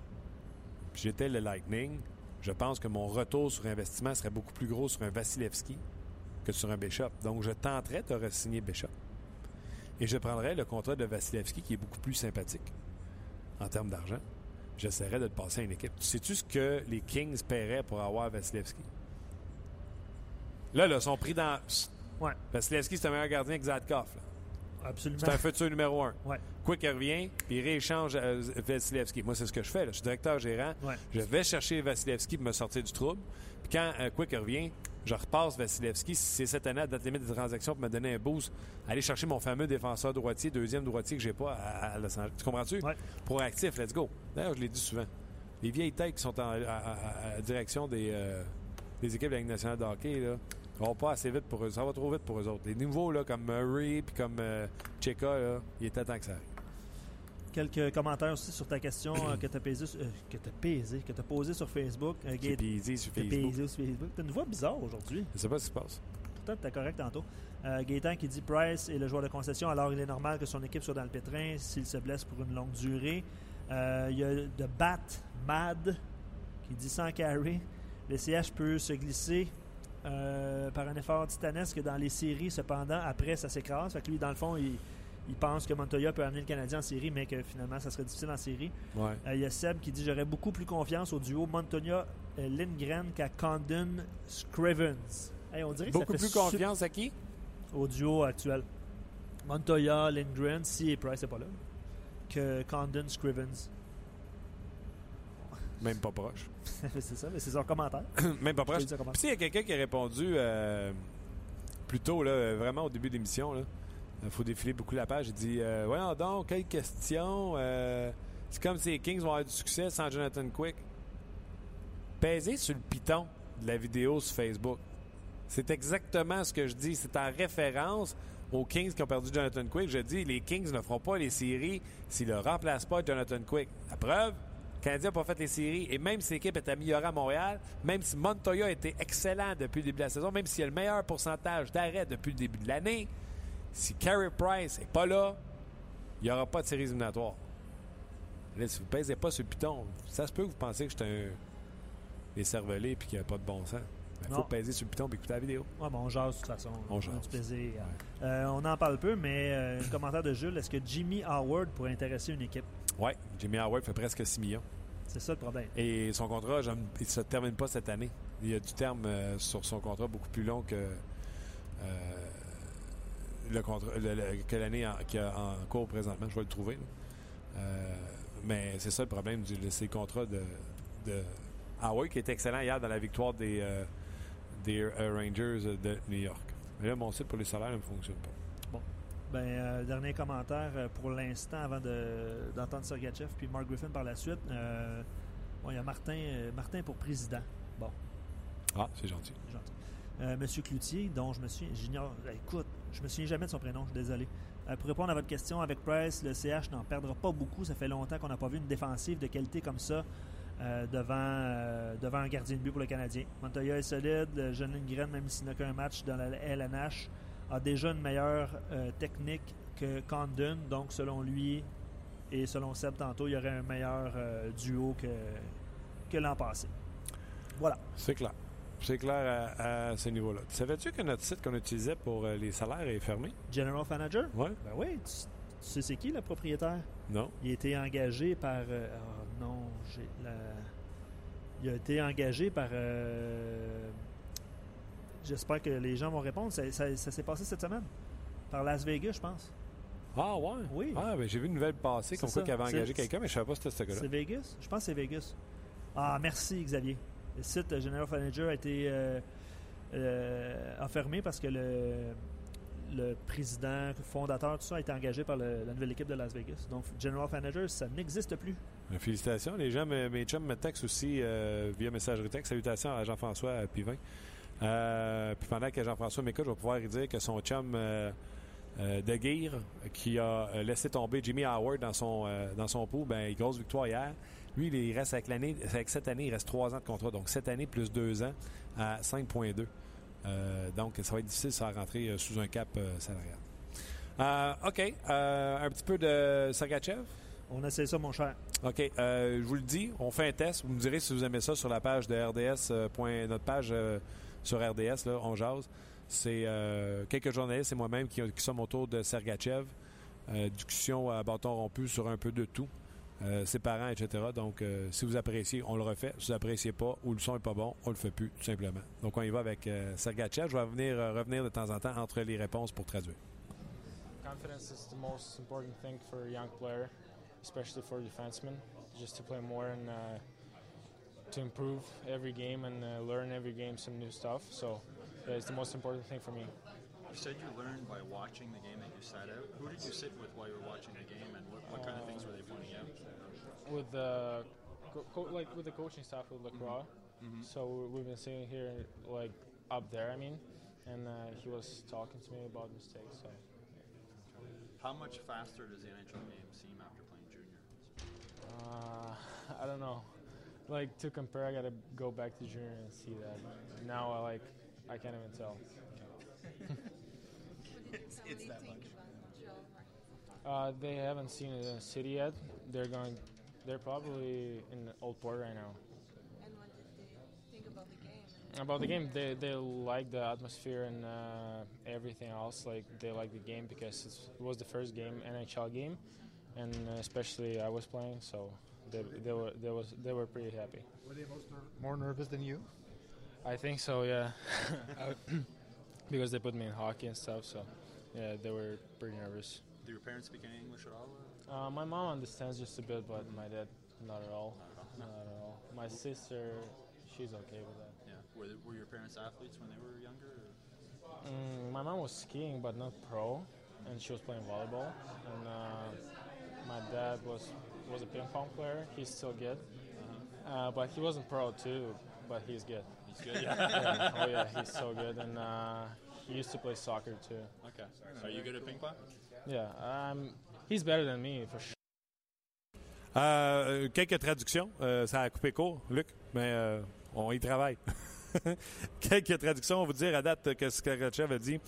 J'étais le Lightning. Je pense que mon retour sur investissement serait beaucoup plus gros sur un Vasilevski que sur un Bishop. Donc, je tenterais de re-signer Bishop. Et je prendrais le contrat de Vasilevski qui est beaucoup plus sympathique en termes d'argent. J'essaierais de le passer à une équipe. Sais-tu ce que les Kings paieraient pour avoir Vasilevski? Là, là, sont pris dans. Ouais. Vasilevski, c'est un meilleur gardien que Zadkov. Absolument. C'est un futur numéro un. Ouais. Quick revient, puis il rééchange euh, Vasilevski. Moi, c'est ce que je fais. Là. Je suis directeur gérant. Ouais. Je vais chercher Vasilevski pour me sortir du trouble. Puis quand euh, Quick revient, je repasse Vasilevski. Si c'est cette année à date limite de transaction pour me donner un boost, aller chercher mon fameux défenseur droitier, deuxième droitier que j'ai pas à, à Los Angeles. Tu comprends-tu? Ouais. Proactif, let's go. D'ailleurs, je l'ai dit souvent. Les vieilles têtes qui sont en à, à- à direction des, euh, des équipes de la Ligue nationale de hockey, là, vont pas assez vite pour eux. Ça va trop vite pour eux autres. Les nouveaux, là, comme Murray puis comme euh, Cheka, là, il était temps que ça arrive. Quelques commentaires aussi sur ta question euh, que tu as pesé, euh, que t'as pesé, que posée sur Facebook. Sur T'as Facebook. pesé sur Facebook. T'as une voix bizarre aujourd'hui. Je sais pas ce qui se passe. Pourtant, t'es correct tantôt. Gaétan qui dit Price est le joueur de concession, alors il est normal que son équipe soit dans le pétrin s'il se blesse pour une longue durée. Il y a de Bat Mad qui dit sans carry, le CH peut se glisser euh, par un effort titanesque dans les séries. Cependant, après, ça s'écrase. Fait que lui, dans le fond, il, il pense que Montoya peut amener le Canadien en série, mais que finalement, ça serait difficile en série. Ouais. Euh, Il y a Seb qui dit J'aurais beaucoup plus confiance au duo Montoya-Lindgren qu'à Condon-Scrivens. Hey, on dirait que Beaucoup ça fait plus su- confiance à qui? au duo actuel. Montoya, Lindgren, si Price n'est pas là, que Condon Scrivens. Même pas proche. c'est ça, mais c'est son commentaire. Même pas proche. Puis s'il y a quelqu'un qui a répondu euh, plus tôt, là, vraiment au début de l'émission, il faut défiler beaucoup la page. Il dit euh, Voyons donc, quelle question euh, C'est comme si les Kings vont avoir du succès sans Jonathan Quick. Pèsez sur le piton de la vidéo sur Facebook. C'est exactement ce que je dis. C'est en référence aux Kings qui ont perdu Jonathan Quick. Je dis les Kings ne feront pas les séries s'ils ne remplacent pas Jonathan Quick. La preuve, Canadien n'a pas fait les séries. Et même si l'équipe est améliorée à Montréal, même si Montoya a été excellent depuis le début de la saison, même s'il y a le meilleur pourcentage d'arrêt depuis le début de l'année, si Carey Price n'est pas là, il n'y aura pas de séries éliminatoires. Là, si vous ne pèsez pas sur le piton, ça se peut que vous pensez que je suis un des cervelés et qu'il n'y a pas de bon sens. Il faut Non. peser sur le piton et écouter la vidéo. Ouais, bon, on jase de toute façon. On jase. Euh, on en parle peu, mais euh, un commentaire de Jules est-ce que Jimmy Howard pourrait intéresser une équipe? Oui, Jimmy Howard fait presque 6 millions. C'est ça le problème. Et son contrat, il ne se termine pas cette année. Il y a du terme euh, sur son contrat beaucoup plus long que, euh, le contrat, le- le- que l'année y a en cours présentement. Je vais le trouver. Euh, mais c'est ça le problème du de ces contrats de, de Howard, qui était excellent hier dans la victoire des, des Rangers de New York. Mais là, mon site pour les salaires ne fonctionne pas. Ben, euh, dernier commentaire euh, pour l'instant avant de- d'entendre Sergachev puis Mark Griffin par la suite. Euh, bon, il y a Martin, Martin pour président. Bon, Ah, c'est gentil. gentil. Monsieur Cloutier, dont je me suis. J'ignore. Écoute, je me souviens jamais de son prénom, je suis désolé. Pour répondre à votre question, avec Price, le CH n'en perdra pas beaucoup. Ça fait longtemps qu'on n'a pas vu une défensive de qualité comme ça devant, devant un gardien de but pour le Canadien. Montoya est solide. Jeune Lindgren, même s'il n'a qu'un match dans la LNH, a déjà une meilleure euh, technique que Condon. Donc, selon lui et selon Seb tantôt, il y aurait un meilleur euh, duo que, que l'an passé. Voilà. C'est clair. C'est clair à, à ce niveau-là. Savais-tu que notre site qu'on utilisait pour euh, les salaires est fermé? General Manager? Oui. Ben oui, tu, tu sais c'est qui le propriétaire? Non. Il a été engagé par. oh non, j'ai la. Il a été engagé par. Euh, J'espère que les gens vont répondre. Ça, ça- ça s'est passé cette semaine. Par Las Vegas, je pense. Ah ouais? Oui. Ah, ben j'ai vu une nouvelle passer comme quoi qu'il avait engagé quelqu'un, mais je savais pas si c'était ce gars-là. C'est Vegas? Je pense que c'est Vegas. Ah, merci, Xavier. Le site euh, General Manager a été euh, euh, fermé parce que le, le président, fondateur, tout ça a été engagé par le- la nouvelle équipe de Las Vegas. Donc, General Manager, ça n'existe plus. Euh, Félicitations. Les gens, me- mes chums me textent aussi euh, via messagerie texte. Salutations à Jean-François euh, Pivin. Euh, puis pendant que Jean-François m'écoute, je vais pouvoir lui dire que son chum euh, euh, de Guire, qui a laissé tomber Jimmy Howard dans son, dans son pot, ben, grosse victoire hier. Lui, il reste avec l'année, avec cette année, il reste trois ans de contrat. Donc, cette année plus deux ans à 5,2. Euh, donc, ça va être difficile sans rentrer euh, sous un cap salarial. OK. Un petit peu de Sergachev. On essaie ça, mon cher. OK. je vous le dis, on fait un test. Vous me direz si vous aimez ça sur la page de RDS. point- notre page sur RDS, là, on jase. C'est euh, quelques journalistes et moi-même qui, sommes autour de Sergachev. Euh, discussion à bâton rompu sur un peu de tout. Euh, ses parents, etc. Donc, euh, si vous appréciez, on le refait. Si vous appréciez pas ou le son est pas bon, on le fait plus, tout simplement. Donc, on y va avec euh, Sergachev. Je vais venir, revenir de temps en temps entre les réponses pour traduire. To improve every game and uh, learn every game some new stuff. So yeah, it's the most important thing for me. You said you learned by watching the game that you sat out. Who did you sit with while you were watching the game, and what, what kind of things were they pointing out? With the co- co- like with the coaching staff with Lacroix, so we've been sitting here like up there. I mean, and uh, he was talking to me about mistakes. So How much faster does the NHL game seem after playing junior? uh, I don't know. Like to compare, I gotta go back to junior and see that. Now I like I can't even tell. it's that much. Uh, they haven't seen it in the city yet. They're going. They're probably in Old Port right now. And what did they think about the game? About the game, they they like the atmosphere and uh, everything else. Like they like the game because it's, it was the first game NHL game, and especially I was playing, so they they were they was they were pretty happy. Were they most ner- more nervous than you? I think so, yeah. because they put me in hockey and stuff, so yeah, they were pretty nervous. Do your parents speak any English at all? Uh, my mom understands just a bit, but my dad not at all. Not at all. My sister, she's okay with that. Yeah. Were, they, were your parents athletes when they were younger? Mm, my mom was skiing, but not pro, and she was playing volleyball. And uh, my dad was was a ping pong player. He's still good, uh, but he wasn't pro too. But he's good. He's good? Yeah. Oh yeah, he's so good, and uh, he used to play soccer too. Okay. Are you good at ping pong? Yeah, um, he's better than me for sure. Euh, quelques traductions. Euh, ça a coupé court, Luc, mais euh, on y travaille. quelques traductions. On va vous dire à date que ce que Sergachev a dit.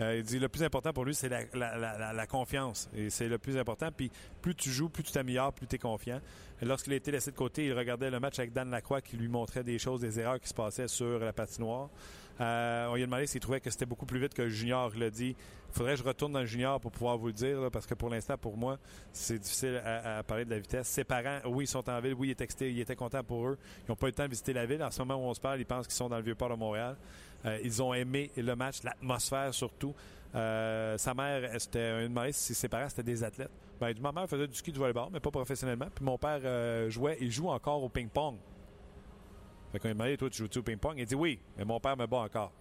Euh, il dit le plus important pour lui, c'est la, confiance. Et c'est le plus important. Puis plus tu joues, plus tu t'améliores, plus tu es confiant. Lorsqu'il a été laissé de côté, il regardait le match avec Dan Lacroix qui lui montrait des choses, des erreurs qui se passaient sur la patinoire. Euh, on lui a demandé s'il trouvait que c'était beaucoup plus vite que junior. Il a dit faudrait que je retourne dans le junior pour pouvoir vous le dire, parce que pour l'instant, pour moi, c'est difficile à, parler de la vitesse. Ses parents, oui, ils sont en ville, oui, ils étaient, ils étaient contents pour eux. Ils n'ont pas eu le temps de visiter la ville. En ce moment où on se parle, ils pensent qu'ils sont dans le vieux port de Montréal. Euh, ils ont aimé le match, l'atmosphère surtout. Euh, sa mère, s'était demandé si ses parents c'était des athlètes. Ben, ma mère faisait du ski du volleyball, mais pas professionnellement. Puis mon père euh, jouait, il joue encore au ping-pong. Fait qu'on lui a demandé, toi, tu joues-tu au ping-pong? Il dit oui, mais mon père me bat encore.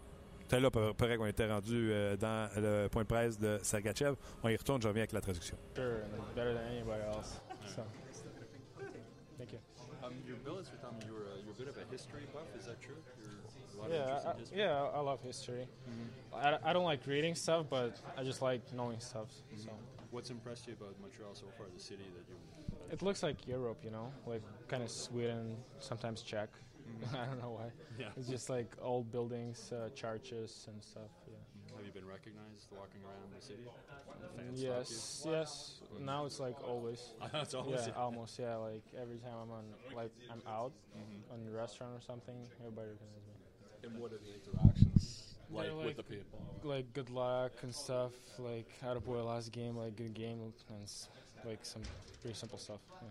C'était là, peu- peu qu'on était rendu euh, dans le point de presse de Sergachev. On y retourne, je reviens avec la traduction. Sure, and better than anybody else. So, thank you. Um, your billets were telling me you were, a, you're a bit of a history buff. Is that true? Lot of Yeah, interest I, in history? yeah, I love history. Mm-hmm. I, I don't like reading stuff, but I just like knowing stuff. Mm-hmm. So What's impressed you about Montreal so far, the city that you? it looks like Europe, you know, like kind of Sweden, sometimes Czech. Mm-hmm. I don't know why. Yeah. It's just like old buildings, uh, churches, and stuff. Yeah. Have you been recognized walking around the city? Yes, yes. Now it's like always. It's always Yeah, almost. Yeah, like every time I'm on, like I'm out on a restaurant or something, everybody recognizes me. And what are the interactions like, They're with the people? Like good luck and stuff. Like how to boy last game, like good game, and s- like some pretty simple stuff. Yeah.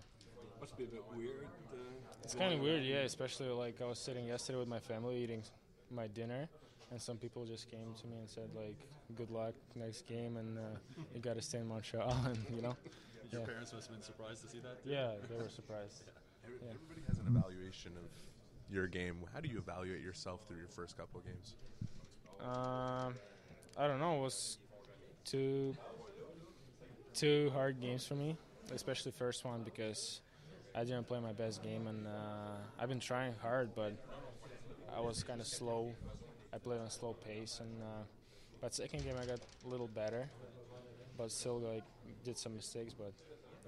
Must be a bit weird. Uh, It's kind of weird, yeah. Especially like I was sitting yesterday with my family eating my dinner, and some people just came to me and said like, "Good luck next game, and uh, you got to stay in Montreal." and you know, Your Yeah. parents must have been surprised to see that. too. yeah, they were surprised. Every- Yeah. Everybody has an evaluation of your game. How do you evaluate yourself through your first couple of games? Um, I don't know. It was two two hard games for me, especially first one because I didn't play my best game and uh, I've been trying hard, but I was kind of slow. I played on a slow pace, and uh, but second game I got a little better, but still like did some mistakes. But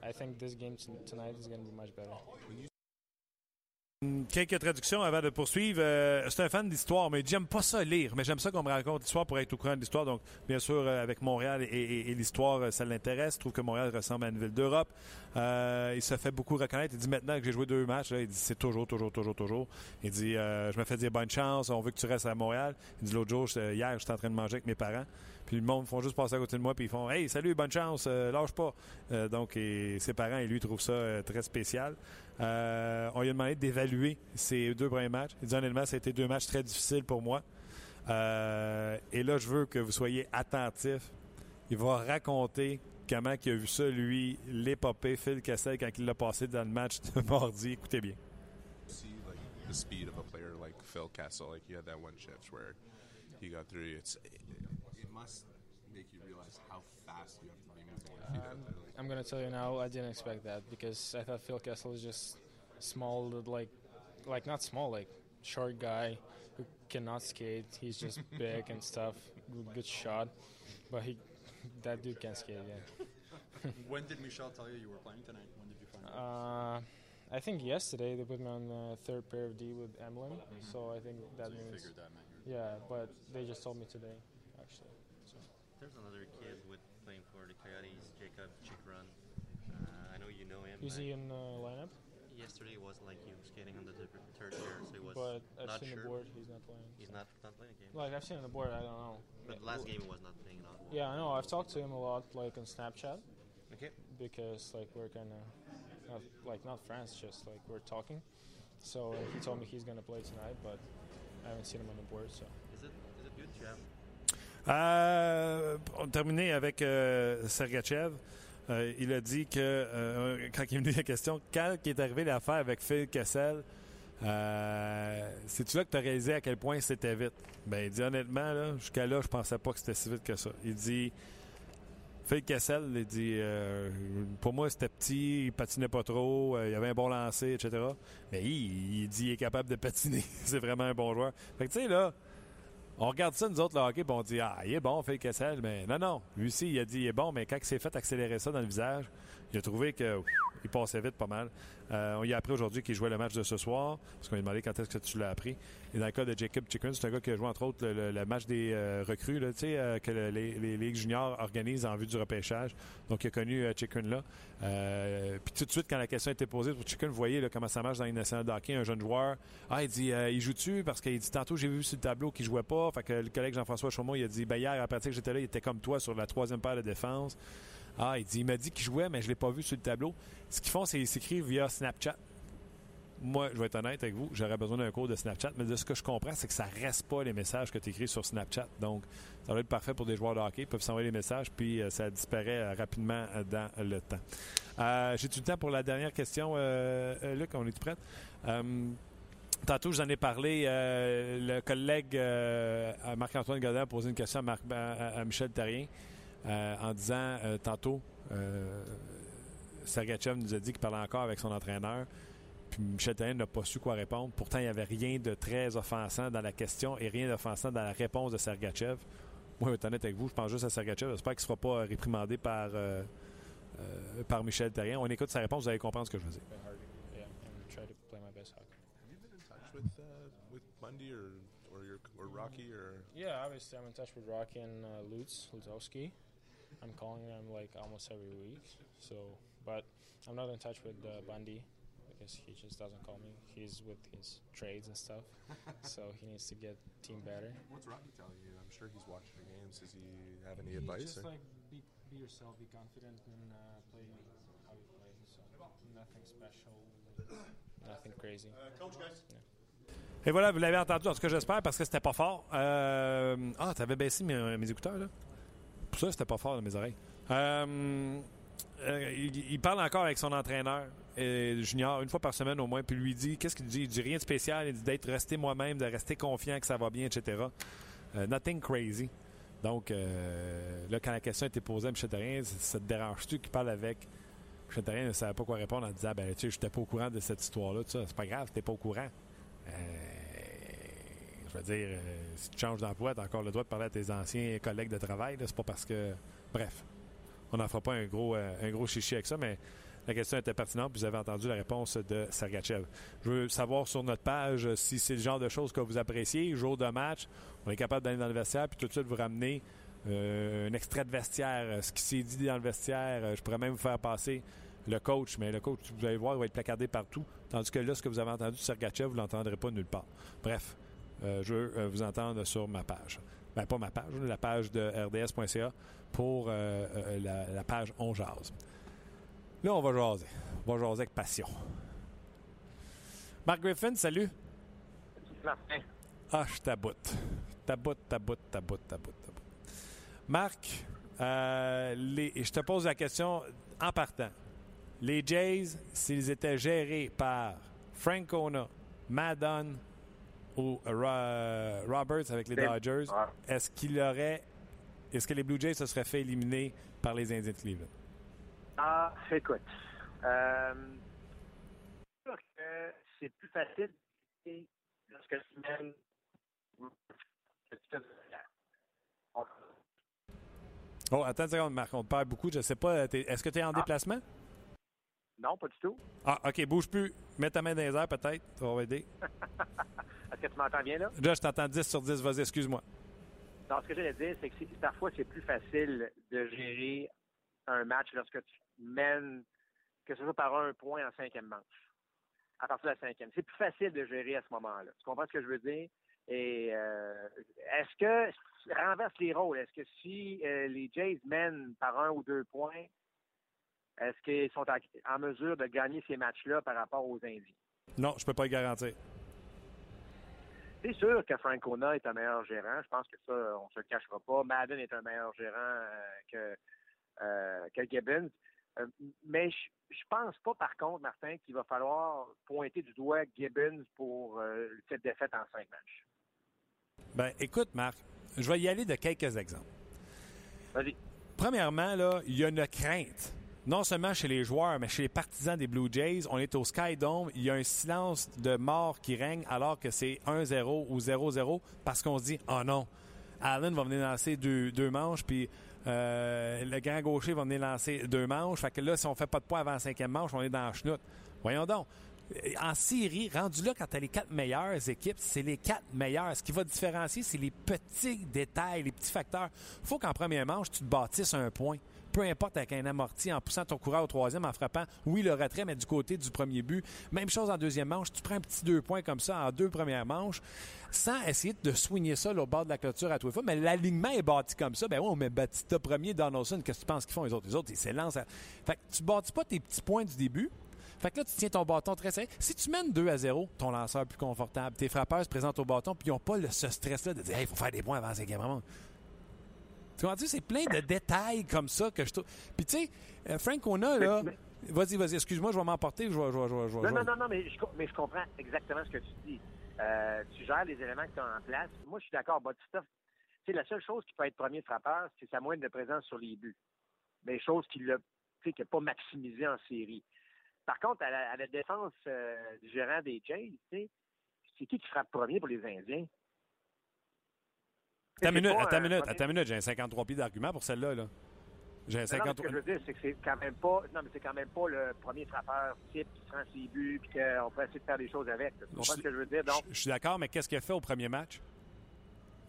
I think this game t- tonight is going to be much better. Quelques traductions avant de poursuivre. Euh, c'est un fan d'histoire, mais j'aime pas ça lire, mais j'aime ça qu'on me raconte l'histoire pour être au courant de l'histoire. Donc, bien sûr, euh, avec Montréal et, l'histoire, euh, ça l'intéresse. Je trouve que Montréal ressemble à une ville d'Europe. Il se fait beaucoup reconnaître. Il dit maintenant que j'ai joué deux matchs, il dit c'est toujours, toujours, toujours, toujours. Il dit je me fais dire bonne chance, on veut que tu restes à Montréal. Il dit l'autre jour, hier, j'étais en train de manger avec mes parents. Puis le monde font juste passer à côté de moi, puis ils font Hey, salut, bonne chance, euh, lâche pas. Euh, donc, ses parents et lui trouvent ça euh, très spécial. On lui a demandé d'évaluer ses deux premiers matchs. Il dit honnêtement, ça a été deux matchs très difficiles pour moi. Et là, je veux que vous soyez attentifs. Il va raconter comment il a vu ça, lui, l'épopée Phil Kessel quand il l'a passé dans le match de mardi. Écoutez bien. Phil it must make you realize how fast you have to be moving. Um, out there. Like, I'm gonna tell you now, I didn't expect that because I thought Phil Kessel is just small, like, like not small, like short guy who cannot skate. He's just big and stuff, good- shot, but he, that dude can skate. Yeah. when did Michel tell you you were playing tonight? When did you find out? Uh, I think yesterday they put me on the third pair of D with Emlyn, so I think that so means that meant you were yeah. But they just told me today. There's another kid with playing for the Coyotes, Jacob Chikran. Uh, I know you know him. Is he in the lineup? Yesterday it wasn't like he was skating on the third pair, so he was But I've not seen sure. the board. He's not playing. He's not not playing a game. Like I've seen on the board. I don't know. but last game he was not playing at all. Yeah, I know. I've talked to him a lot, like on Snapchat. Okay. Because like we're kind of not like not friends, just like we're talking. So uh, he told me he's gonna play tonight, but I haven't seen him on the board. So Is it is it good to have Euh, on a terminé avec euh, Sergachev. Euh, il a dit que, euh, quand il est venu la question, quand est arrivé l'affaire avec Phil Kessel, euh, c'est-tu là que tu as réalisé à quel point c'était vite? Ben, il dit honnêtement, là, jusqu'à là, je pensais pas que c'était si vite que ça. Il dit, Phil Kessel, il dit, euh, pour moi, c'était petit, il patinait pas trop, euh, il avait un bon lancer, etc. Mais il, il dit, il est capable de patiner. c'est vraiment un bon joueur. Fait que, tu sais, là, on regarde ça, nous autres, le hockey, puis on dit Ah, il est bon, Phil Kessel. Mais non, non. Lui aussi, il a dit il est bon, mais quand il s'est fait accélérer ça dans le visage, il a trouvé que ouf, il passait vite pas mal. Euh, on y a appris aujourd'hui qu'il jouait le match de ce soir, parce qu'on lui a demandé quand est-ce que tu l'as appris. Et dans le cas de Jacob Chicken, c'est un gars qui a joué entre autres le, match des euh, recrues, euh, que le- les, ligues juniors organisent en vue du repêchage. Donc, il a connu Chicken là. Puis tout de suite, quand la question a été posée pour Chicken, vous voyez comment ça marche dans les nationales de hockey, un jeune joueur. Ah, il dit il joue-tu Parce qu'il dit tantôt, j'ai vu sur le tableau qu'il jouait pas. Fait que le collègue Jean-François Chaumont, il a dit ben, hier, à la pratique, j'étais là, il était comme toi sur la troisième paire de défense. Ah, il dit il m'a dit qu'il jouait, mais je l'ai pas vu sur le tableau. Ce qu'ils font, c'est qu'ils s'écrivent via Snapchat. Moi, je vais être honnête avec vous, j'aurais besoin d'un cours de Snapchat, mais de ce que je comprends, c'est que ça reste pas les messages que tu écris sur Snapchat. Donc, ça va être parfait pour des joueurs de hockey. Ils peuvent s'envoyer les messages, puis euh, ça disparaît euh, rapidement euh, dans le temps. Euh, J'ai le temps pour la dernière question, euh, Luc, on est prêt? Euh, Tantôt, je vous en ai parlé. le collègue Marc-Antoine Godin a posé une question à, Marc- à- Michel Terrien en disant euh, tantôt, euh, Sergachev nous a dit qu'il parlait encore avec son entraîneur. Puis Michel Terrien n'a pas su quoi répondre. Pourtant, il n'y avait rien de très offensant dans la question et rien d'offensant dans la réponse de Sergachev. Moi, je vais être honnête avec vous, je pense juste à Sergachev. J'espère qu'il ne sera pas réprimandé par, euh, euh, par Michel Terrien. On écoute sa réponse, vous allez comprendre ce que je veux dire. play hard, yeah, and try to play my best hockey. have you been in touch with uh, with Bundy or or your or Rocky or? Yeah, obviously I'm in touch with Rocky and uh, Lutz Lutzowski. I'm calling them like almost every week. So, but I'm not in touch with uh, Bundy because he just doesn't call me. He's with his trades and stuff, so he needs to get team better. what's Rocky telling you? I'm sure he's watching the games. Does he have any He advice? Just or- like be, be yourself, be confident, and uh, play how you play. So nothing special, nothing crazy. Coach guys. Et voilà, vous l'avez entendu, en tout cas j'espère, parce que c'était pas fort. Euh, Ah, t'avais baissé mes, mes écouteurs, là? Pour ça, c'était pas fort dans mes oreilles. Euh, euh, il, parle encore avec son entraîneur euh, junior une fois par semaine au moins, puis lui dit, qu'est-ce qu'il dit? Il dit rien de spécial, il dit d'être resté moi-même, de rester confiant que ça va bien, etc. Nothing crazy. Donc, là, quand la question a été posée à Michel Therrien, ça te dérange-tu qu'il parle avec? Michel Therrien ne savait pas quoi répondre en disant ben, tu sais, je n'étais pas au courant de cette histoire-là. C'est pas grave, tu n'es pas au courant. Je veux dire, euh, si tu changes d'emploi, tu as encore le droit de parler à tes anciens collègues de travail. C'est pas parce que. Bref, on n'en fera pas un gros, euh, un gros chichi avec ça, mais la question était pertinente. puis Vous avez entendu la réponse de Sergachev. Je veux savoir sur notre page euh, si c'est le genre de choses que vous appréciez. Jour de match, on est capable d'aller dans le vestiaire puis tout de suite vous ramener un extrait de vestiaire, ce qui s'est dit dans le vestiaire. Je pourrais même vous faire passer le coach, mais le coach, vous allez voir, il va être placardé partout. Tandis que là, ce que vous avez entendu de Sergachev, vous ne l'entendrez pas nulle part. Bref, euh, je veux euh, vous entendre sur ma page. Ben, pas ma page, la page de rds.ca pour euh, la, la page On Jase. Là, on va jaser. On va jaser avec passion. Mark Griffin, salut. Martin. Ah, je taboute. Taboute, taboute, taboute, taboute, taboute. Marc, euh, les- je te pose la question en partant. Les Jays, s'ils étaient gérés par Francona, Madden ou Ro- Roberts avec les Dodgers, ah. est-ce qu'il aurait. Est-ce que les Blue Jays se seraient fait éliminer par les Indiens de Cleveland? Ah, écoute. Euh, sûr que c'est plus facile lorsque tu mènes. Oh, attends une seconde, Marc, on te parle beaucoup. Je sais pas. Est-ce que tu es en déplacement? Non, pas du tout. Ah, OK, bouge plus. Mets ta main dans les airs, peut-être. Ça va aider. Est-ce que tu m'entends bien là? Là, je t'entends 10 sur 10. Vas-y, excuse-moi. Non, ce que j'allais dire, c'est que parfois, c'est plus facile de gérer un match lorsque tu mènes, que ce soit par un point en cinquième manche. À partir de la cinquième. C'est plus facile de gérer à ce moment-là. Tu comprends ce que je veux dire? Et euh, est-ce que renverse les rôles? Est-ce que si euh, les Jays mènent par un ou deux points, est-ce qu'ils sont en, mesure de gagner ces matchs-là par rapport aux Indiens? Non, je peux pas le garantir. C'est sûr que Francona est un meilleur gérant. Je pense que ça, on se le cachera pas. Madden est un meilleur gérant euh, que, euh, que Gibbons. Euh, mais je, je pense pas, par contre, Martin, qu'il va falloir pointer du doigt Gibbons pour cette défaite en cinq matchs. Ben, écoute, Marc, je vais y aller de quelques exemples. Vas-y. Premièrement, là, il y a une crainte. Non seulement chez les joueurs, mais chez les partisans des Blue Jays. On est au Sky Dome. Il y a un silence de mort qui règne alors que c'est 1-0 ou 0-0 parce qu'on se dit Oh non, Allen va venir lancer deux, manches, puis euh, le grand gaucher va venir lancer deux manches. Fait que là, si on fait pas de points avant la cinquième manche, on est dans la chenoute. Voyons donc. En série, rendu là, quand tu as les quatre meilleures équipes, c'est les quatre meilleures. Ce qui va différencier, c'est les petits détails, les petits facteurs. faut qu'en première manche, tu te bâtisses un point. Peu importe avec un amorti, en poussant ton coureur au troisième, en frappant, oui, le retrait, mais du côté du premier but. Même chose en deuxième manche. Tu prends un petit deux points comme ça en deux premières manches, sans essayer de soigner ça au bord de la clôture à tous les fois. Mais l'alignement est bâti comme ça. Ben oui, on met Batista premier, Donaldson. Qu'est-ce que tu penses qu'ils font les autres? Les autres, ils s'élancent. à- Fait que tu bâtis pas tes petits points du début. Fait que là, tu tiens ton bâton très serré. Si tu mènes 2 à 0, ton lanceur est plus confortable, tes frappeurs se présentent au bâton, puis ils n'ont pas le- ce stress-là de dire, il faut faire des points avant ces game vraiment. Tu comprends? C'est plein de détails comme ça que je trouve. Puis tu sais, euh, Frank, on a là. Vas-y, vas-y, excuse-moi, je vais m'emporter. Je vais, je vais, je vais, je vais- Non, non, non, non, mais je, co- mais je comprends exactement ce que tu dis. Euh, tu gères les éléments que tu as en place. Moi, je suis d'accord. Batista, c'est la seule chose qui peut être premier frappeur, c'est sa moyenne de présence sur les buts. Mais chose qu'il n'a pas maximisé en série. Par contre, à la, à la défense euh, du gérant des Jays, tu sais, c'est qui qui frappe premier pour les Indiens? Attends une minute, pas attends une minute, attends une minute. J'ai un 53 pieds d'argument pour celle-là. Là. J'ai un Non, non, mais ce 53. que je veux dire, c'est que c'est quand même pas, non, mais c'est quand même pas le premier frappeur type qui prend ses buts puis qu'on peut essayer de faire des choses avec. Tu comprends ce que je veux dire? Donc, Je suis d'accord, mais qu'est-ce qu'il a fait au premier match?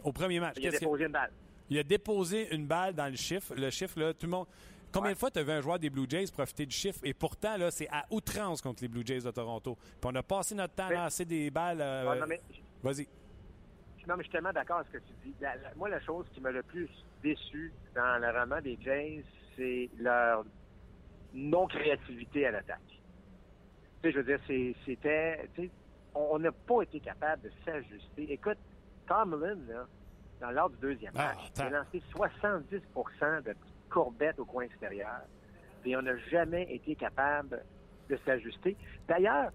Au premier match, il a déposé une balle. Il a déposé une balle dans le chiffre. Le chiffre, là, tout le monde. Combien de fois tu as vu un joueur des Blue Jays profiter du chiffre? Et pourtant, là, c'est à outrance contre les Blue Jays de Toronto. Puis on a passé notre temps à lancer des balles. euh, Ah, Vas-y. Non, mais je suis tellement d'accord avec ce que tu dis. La- la- moi, la chose qui m'a le plus déçu dans le roman des Jays, c'est leur non-créativité à l'attaque. Tu sais, je veux dire, c'était... tu sais, On n'a pas été capable de s'ajuster. Écoute, Tomlin, là, dans l'ordre du deuxième Ah, match, il attends. a lancé 70% de courbettes au coin extérieur. Et on n'a jamais été capable de s'ajuster. D'ailleurs,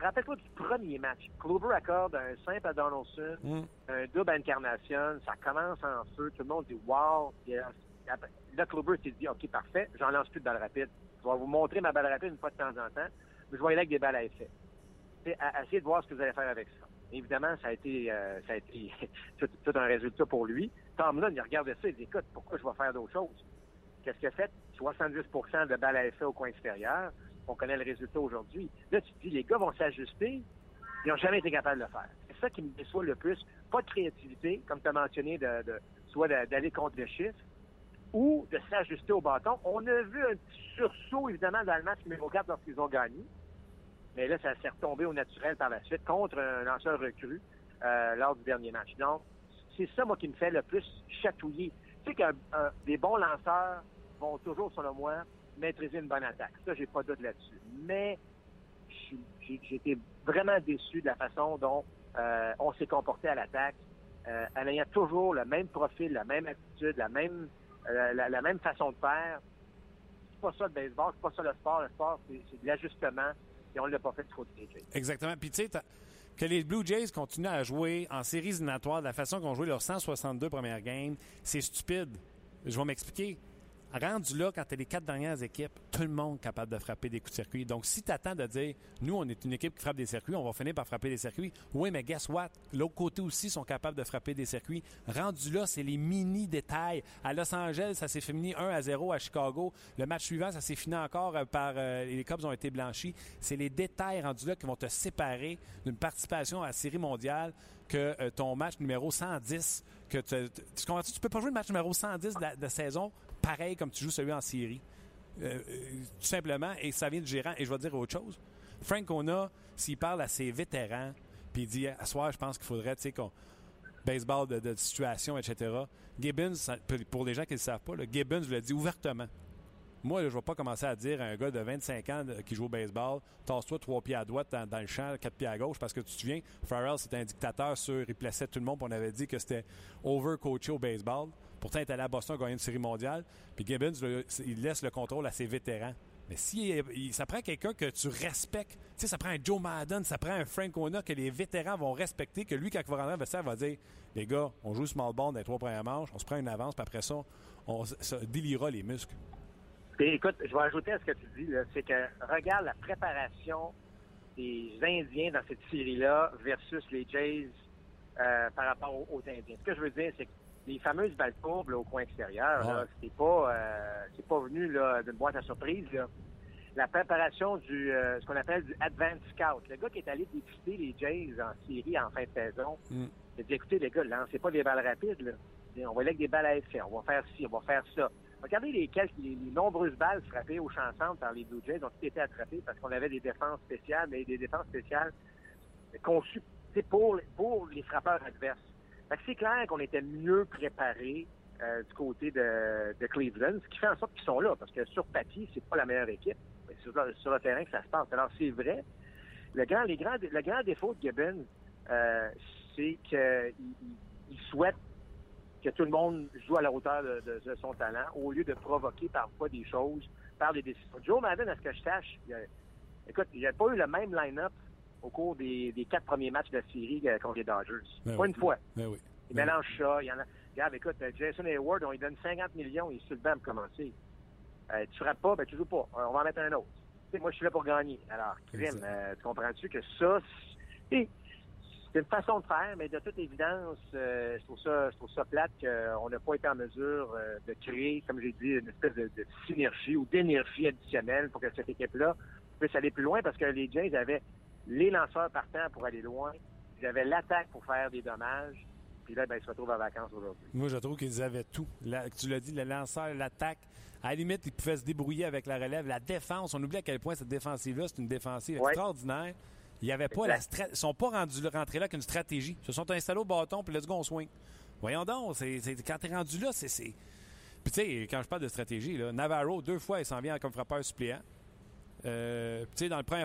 rappelle-toi du premier match. Clover accorde un simple à Donaldson, Mm. un double à Incarnation, ça commence en feu, tout le monde dit wow. Euh, Là, Clover s'est dit OK, parfait, j'en lance plus de balles rapides. Je vais vous montrer ma balle rapide une fois de temps en temps, mais je vais y aller avec des balles à effet. Sais, à- Essayez de voir ce que vous allez faire avec ça. Évidemment, ça a été, euh, ça a été tout, tout un résultat pour lui. Tomlin, il regardait ça, il dit écoute, pourquoi je vais faire d'autres choses? Qu'est-ce qu'il a fait? 70% de balles à effet au coin extérieur. On connaît le résultat aujourd'hui. Là, tu te dis, les gars vont s'ajuster. Ils n'ont jamais été capables de le faire. C'est ça qui me déçoit le plus. Pas de créativité, comme tu as mentionné, de, soit d'aller contre le chiffre ou de s'ajuster au bâton. On a vu un petit sursaut, évidemment, dans le match numéro 4 lorsqu'ils ont gagné. Mais là, ça s'est retombé au naturel par la suite contre un lanceur recru euh, lors du dernier match. Donc, c'est ça, moi, qui me fait le plus chatouiller. Tu sais que des bons lanceurs vont toujours, selon moi, maîtriser une bonne attaque. Ça, j'ai pas de doute là-dessus. Mais été vraiment déçu de la façon dont euh, on s'est comporté à l'attaque, euh, en ayant toujours le même profil, la même attitude, la même, euh, la, même façon de faire. C'est pas ça le baseball, c'est pas ça le sport. Le sport, c'est de l'ajustement et on l'a pas fait du côté des. Exactement. Puis tu sais, que les Blue Jays continuent à jouer en séries éliminatoires de la façon qu'ils ont joué leurs 162 premières games, c'est stupide. Je vais m'expliquer. Rendu là, quand tu les quatre dernières équipes, tout le monde est capable de frapper des coups de circuit. Donc, si tu attends de dire, nous, on est une équipe qui frappe des circuits, on va finir par frapper des circuits. Oui, mais guess what? L'autre côté aussi sont capables de frapper des circuits. Rendu là, c'est les mini détails. À Los Angeles, ça s'est fini 1 à 0 à Chicago. Le match suivant, ça s'est fini encore euh, par. euh, les Cubs ont été blanchis. C'est les détails rendus là qui vont te séparer d'une participation à la Série mondiale que euh, ton match numéro 110. Que tu, tu, -tu? tu peux pas jouer le match numéro 110 de la de saison pareil comme tu joues celui en série. Euh, euh, tout simplement, et ça vient du gérant. Et je vais dire autre chose. Frank Ona, s'il parle à ses vétérans, puis il dit, à soir, je pense qu'il faudrait, tu sais, qu'on baseball de, situation, etc. Gibbons, pour les gens qui ne le savent pas, Gibbons l'a dit ouvertement. Moi, je ne vais pas commencer à dire à un gars de 25 ans qui joue au baseball, tasse-toi trois pieds à droite dans, le champ, quatre pieds à gauche, parce que tu te souviens, Farrell, c'était un dictateur sur, il plaçait tout le monde, on avait dit que c'était over-coaché au baseball. Pourtant, il est allé à Boston gagner une série mondiale, puis Gibbons, il laisse le contrôle à ses vétérans. Mais si il- ça prend quelqu'un que tu respectes, tu sais, ça prend un Joe Madden, ça prend un Frank Ona que les vétérans vont respecter, que lui, quand il va rentrer vestiaire, va dire Les gars, on joue small ball dans les trois premières manches, on se prend une avance, puis après ça, on délira les muscles. Écoute, je vais ajouter à ce que tu dis, c'est que regarde la préparation des Indiens dans cette série-là versus les Jays euh, par rapport aux, aux Indiens. Ce que je veux dire, c'est que les fameuses balles courbes là, au coin extérieur, là, Ouais. c'est pas euh, c'est pas venu là, d'une boîte à surprise. Là. La préparation du euh, ce qu'on appelle du advance scout. Le gars qui est allé dépister les Jays en série en fin de saison, Mm. il a dit écoutez les gars, lancez pas des balles rapides. Là. On va aller avec des balles à effet, on va faire ci, on va faire ça. Regardez les, quelques, les, les nombreuses balles frappées au champ centre par les Blue Jays ont toutes été attrapées parce qu'on avait des défenses spéciales, mais des défenses spéciales conçues pour, pour les frappeurs adverses. C'est clair qu'on était mieux préparés euh, du côté de, de Cleveland, ce qui fait en sorte qu'ils sont là, parce que sur papier, c'est pas la meilleure équipe. Mais c'est sur, le- sur le terrain que ça se passe. Alors c'est vrai. Le grand, les grands, le grand défaut de Gibbons, euh, c'est qu'il il- souhaite que tout le monde joue à la hauteur de, de- de son talent, au lieu de provoquer parfois des choses par des décisions. Joe Madden, à ce que je sache, il a- écoute, il n'a pas eu le même line-up au cours des, des quatre premiers matchs de la série euh, contre les Dodgers. Ben pas oui. une fois. Ben oui. Il Ben mélange ça. Il y en a. Regarde, écoute, euh, Jason Hayward, on lui donne 50 millions, il est sur le banc pour commencer. Euh, tu frappes pas, ben tu joues pas. Euh, on va en mettre un autre. Moi, je suis là pour gagner. Alors, euh, tu comprends-tu que ça, c'est une façon de faire, mais de toute évidence, euh, je trouve ça, je trouve ça plate qu'on n'a pas été en mesure de créer, comme j'ai dit, une espèce de, de synergie ou d'énergie additionnelle pour que cette équipe-là puisse aller plus loin, parce que les Jays avaient les lanceurs partants pour aller loin, ils avaient l'attaque pour faire des dommages, puis là, ben, ils se retrouvent en vacances aujourd'hui. Moi, je trouve qu'ils avaient tout. La- tu l'as dit, le lanceur, l'attaque. À la limite, ils pouvaient se débrouiller avec la relève. La défense, on oublie à quel point cette défensive-là, c'est une défensive Ouais. extraordinaire. Il y avait pas la Ils sont pas rendus rentrés là avec une stratégie. Ils se sont installés au bâton, puis let's go, on swing. Voyons donc, c'est, quand t'es rendu là, c'est. Puis tu sais, quand je parle de stratégie, là, Navarro, deux fois, il s'en vient comme frappeur suppléant. Euh, puis tu sais, dans le premier.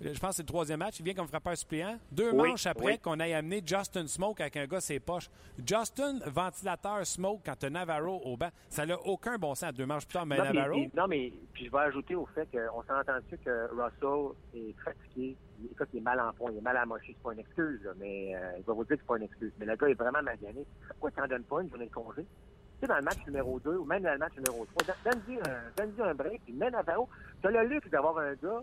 Je pense que c'est le troisième match, il vient comme frappeur suppléant. Deux Oui, manches après oui. qu'on ait amené Justin Smoke avec un gars ses poches. Justin, ventilateur Smoke, quand tu as Navarro au banc, ça n'a aucun bon sens. Deux manches plus tard, mais non, Navarro... non, mais puis je vais ajouter au fait qu'on s'est entendu que Russell est fatigué. Il, écoute, il est mal en point, il est mal amoché. C'est pas une excuse, là, mais euh, il va vous dire que c'est pas une excuse. Mais le gars est vraiment magané. Pourquoi tu n'en donnes pas une journée de congé? Tu sais, dans le match numéro 2 ou même dans le match numéro 3, don- donne-lui un, un break, puis mets Navarro. Tu as le luxe d'avoir un gars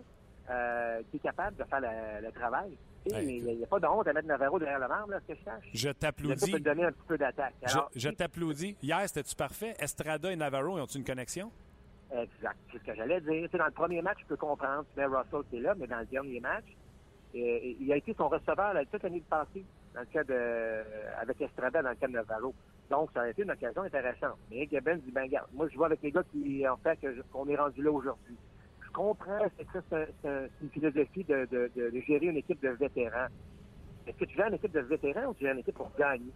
euh, qui est capable de faire le, le travail. Il n'y a, pas de honte à mettre Navarro derrière le marbre, là, ce que je sache. Je t'applaudis. peut te donner un petit peu d'attaque. Je, t'applaudis. Hier, c'était-tu parfait? Estrada et Navarro, ils ont une connexion? Exact. C'est ce que j'allais dire. Tu sais, dans le premier match, je peux comprendre. Tu mets Russell qui est là, mais dans le dernier match, euh, il a été son receveur là, toute l'année passée, dans le cas de, avec Estrada, dans le cas de Navarro. Donc, ça a été une occasion intéressante. Mais Gibbons dit, ben, regarde, moi, je vois avec les gars qui ont fait qu'on est rendu là aujourd'hui. Comprends, c'est que ça, c'est un- c'est un- c'est une philosophie de, de, de- de gérer une équipe de vétérans. Est-ce que tu gères une équipe de vétérans ou tu gères une équipe pour gagner?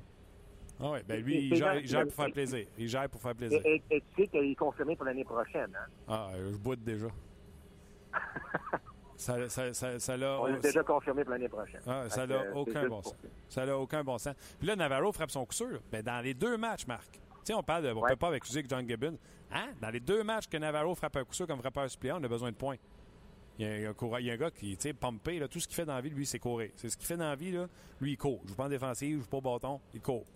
Ah oui, ben lui, il gère, dans- il gère pour faire plaisir. Il gère pour faire plaisir. Et, et- et tu sais qu'il est confirmé pour l'année prochaine. Hein? Ah, euh, je boude déjà. ça, ça, ça, ça l'a- On l'a déjà confirmé pour l'année prochaine. Ah, ça n'a aucun bon sens. Ça n'a aucun bon sens. Puis là, Navarro frappe son coup sûr. Ben, dans les deux matchs, Marc. Tu sais, on parle de, on peut pas accuser que John Gibbon. Hein? Dans les deux matchs que Navarro frappe un coup sûr comme frappeur suppléant, on a besoin de points. Il y a, il y a un, coureur- il y a un gars qui, tu sais, pompé, là, tout ce qu'il fait dans la vie, lui, c'est courir. C'est ce qu'il fait dans la vie, là. Lui, il court. Il joue pas en défensive, il joue pas au bâton, il court.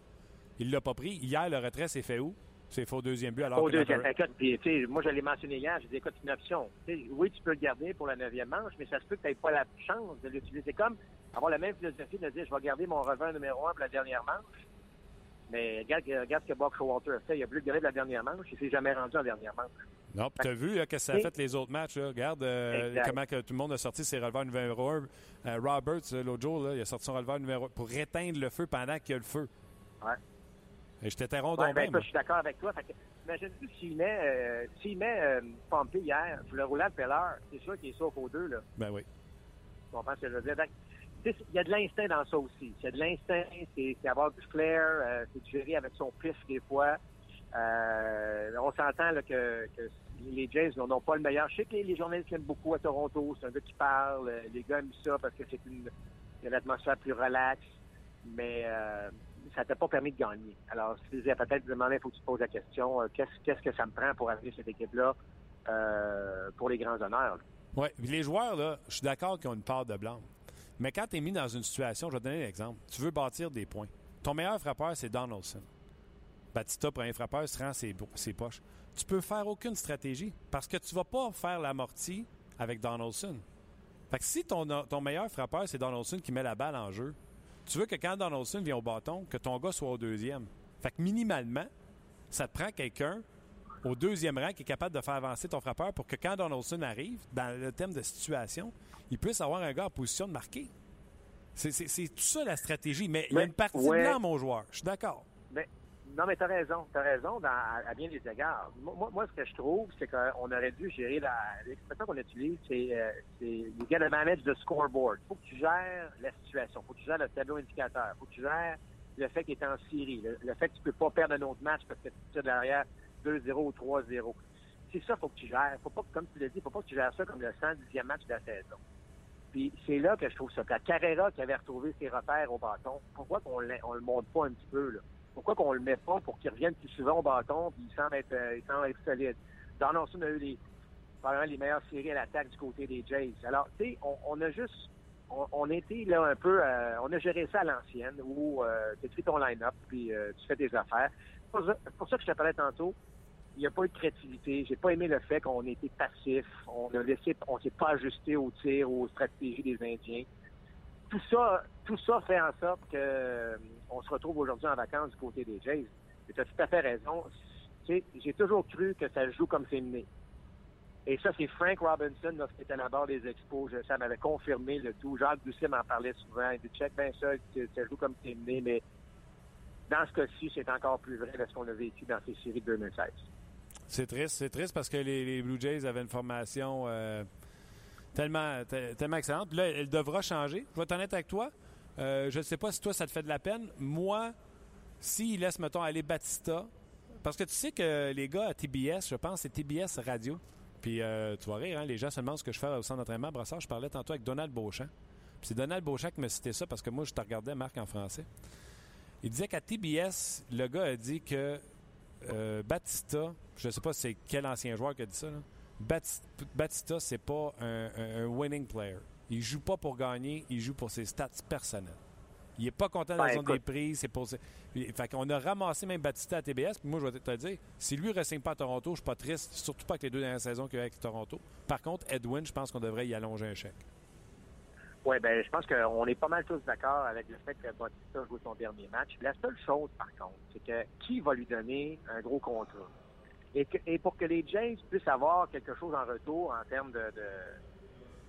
Il l'a pas pris. Hier, le retrait s'est fait où? C'est fait au deuxième but. Alors Au que deuxième. Écoute, puis, tu sais, moi, je l'ai mentionné hier, j'ai dit, écoute, c'est une option. Oui, tu peux le garder pour la neuvième manche, mais ça se peut que tu n'aies pas la chance de l'utiliser. C'est comme avoir la même philosophie de dire, je vais garder mon revers numéro un pour la dernière manche. Mais regarde, regarde ce que Buck Showalter a fait. Il a garder de la dernière manche. Il s'est jamais rendu en dernière manche. Non, puis t'as vu là, que ça a fait les autres matchs. Là? Regarde euh, comment que tout le monde a sorti ses releveurs numéro 1. Roberts, euh, l'autre jour, là, il a sorti son releveur numéro 1 pour éteindre le feu pendant qu'il y a le feu. Ouais. Et je t'interromps Ouais, donc ben, je suis d'accord avec toi. Imagine-tu s'il met, euh, s'il met euh, Pompey hier le roulant de Peller, c'est sûr qu'il est sauf aux deux, là. Ben oui. Tu comprends ce que je veux dire? Il y a de l'instinct dans ça aussi. Il y a de l'instinct, c'est avoir du flair, euh, c'est gérer avec son pif des fois. Euh, on s'entend que, que les Jays n'ont pas le meilleur. Je sais que les, journalistes l'aiment beaucoup à Toronto. C'est un gars qui parle. euh, Les gars aiment ça parce que c'est une, atmosphère plus relaxe. Mais euh, ça t'a pas permis de gagner. Alors, si tu disais peut-être demander, il faut que tu te poses la question, qu'est-ce que ça me prend pour amener cette équipe-là pour les grands honneurs? Oui, les joueurs, là, je suis d'accord qu'ils ont une part de blanc. Mais quand tu es mis dans une situation, je vais te donner un exemple. Tu veux bâtir des points. Ton meilleur frappeur, c'est Donaldson. Batista, premier frappeur, se rend ses, ses poches. Tu peux faire aucune stratégie parce que tu vas pas faire l'amorti avec Donaldson. Fait que si ton, ton meilleur frappeur, c'est Donaldson qui met la balle en jeu, tu veux que quand Donaldson vient au bâton, que ton gars soit au deuxième. Fait que minimalement, ça te prend quelqu'un au deuxième rang qui est capable de faire avancer ton frappeur pour que quand Donaldson arrive, dans le thème de situation, il puisse avoir un gars en position de marquer. C'est tout ça la stratégie. Mais il y a une partie ouais. de mon joueur. Je suis d'accord. Mais, non, mais t'as raison. T'as raison dans- à, à bien des égards. Moi, moi- ce que je trouve, c'est qu'on aurait dû gérer la. L'expression qu'on utilise, c'est euh, you gotta manage the scoreboard. Faut que tu gères la situation. Faut que tu gères le tableau indicateur. Faut que tu gères le fait qu'il est en série. Le, le fait que tu peux pas perdre un autre match parce que tu es derrière 2-0 ou 3-0. C'est ça, faut que tu gères. Faut pas, comme tu l'as dit, faut pas que tu gères ça comme le 110e match de la saison. Puis c'est là que je trouve ça. La Carrera qui avait retrouvé ses repères au bâton, pourquoi qu'on on le monte pas un petit peu, là? Pourquoi qu'on le met pas pour qu'il revienne plus souvent au bâton puis il semble être, euh, il semble être solide? Donaldson a eu les, les meilleures séries à l'attaque du côté des Jays. Alors, tu sais, on, a juste, on, on été là un peu, euh, on a géré ça à l'ancienne où euh, tu écris ton line-up puis euh, tu fais tes affaires. C'est pour pour ça que je te parlais tantôt, il n'y a pas eu de créativité. J'ai pas aimé le fait qu'on ait été passif. On a laissé, on s'est pas ajusté au tir, aux stratégies des Indiens. Tout ça, tout ça fait en sorte que euh, on se retrouve aujourd'hui en vacances du côté des Jays. Et tu as tout à fait raison. J'ai toujours cru que ça joue comme c'est mené. Et ça, c'est Frank Robinson, lorsqu'il était à la barre des expos. Ça m'avait confirmé le tout. Jacques Doucet m'en parlait souvent. Il dit, check bien ça ça joue comme c'est mené. Mais dans ce cas-ci, c'est encore plus vrai de ce qu'on a vécu dans ces séries de 2016. C'est triste. C'est triste parce que les, Blue Jays avaient une formation euh, tellement, te- tellement excellente. Là, elle devra changer. Je vais être honnête avec toi. Euh, je ne sais pas si toi, ça te fait de la peine. Moi, s'ils laissent, mettons, aller Batista, parce que tu sais que les gars à TBS, je pense, c'est TBS Radio, Puis euh, tu vas rire, hein, les gens se demandent ce que je fais au centre d'entraînement. Brassard, je parlais tantôt avec Donald Beauchamp. Puis c'est Donald Beauchamp qui me citait ça parce que moi, je te regardais, Marc, en français. Il disait qu'à TBS, le gars a dit que euh, Batista, je ne sais pas c'est quel ancien joueur qui a dit ça, là. Bat- Batista, c'est pas un, winning player. Il joue pas pour gagner, il joue pour ses stats personnelles. Il est pas content dans Ben, la zone des prises. C'est pour... Puis, Fait qu'on a ramassé même Batista à TBS. Puis moi, je vais te dire, si lui ne signe pas à Toronto, je suis pas triste, surtout pas avec les deux dernières saisons qu'il y a avec Toronto. Par contre, Edwin, je pense qu'on devrait y allonger un chèque. Oui, ben, je pense qu'on est pas mal tous d'accord avec le fait que Bautista joue son dernier match. La seule chose, par contre, c'est que qui va lui donner un gros contrat? Et, que- et pour que les Jays puissent avoir quelque chose en retour en termes de, de,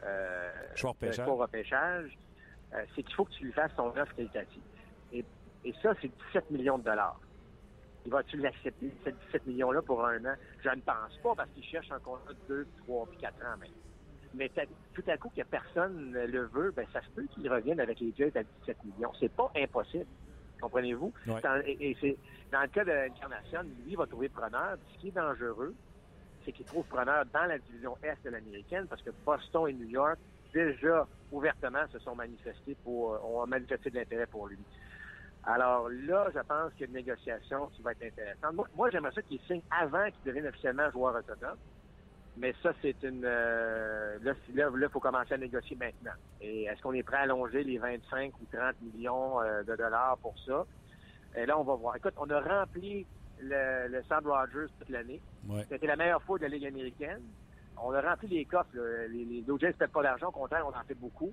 euh, de repêchage. euh, c'est qu'il faut que tu lui fasses son offre qualitative. Et, et ça, c'est 17 millions de dollars. Il va-tu l'accepter, ces 17 millions-là, pour un an? Je ne pense pas, parce qu'il cherche un contrat de 2, 3 puis 4 ans même. Mais tout à coup, que personne ne le veut, ben, ça se peut qu'il revienne avec les Jets à 17 millions. C'est pas impossible. Comprenez-vous? Ouais. Et, et c'est, dans le cas de l'Incarnation, lui, va trouver preneur. Ce qui est dangereux, c'est qu'il trouve preneur dans la division Est de l'américaine parce que Boston et New York, déjà ouvertement, se sont manifestés pour, euh, ont manifesté de l'intérêt pour lui. Alors là, je pense qu'il y a une négociation qui va être intéressante. Moi, moi, j'aimerais ça qu'il signe avant qu'il devienne officiellement joueur autonome. Mais ça, c'est une... euh, là, il faut commencer à négocier maintenant. Et est-ce qu'on est prêt à allonger les 25 ou 30 millions euh, de dollars pour ça? Et là, on va voir. Écoute, on a rempli le, le Sam Rogers toute l'année. Ouais. C'était la meilleure fois de la Ligue américaine. On a rempli les coffres. là. Les, les ne perdent pas d'argent. Au contraire, on en fait beaucoup.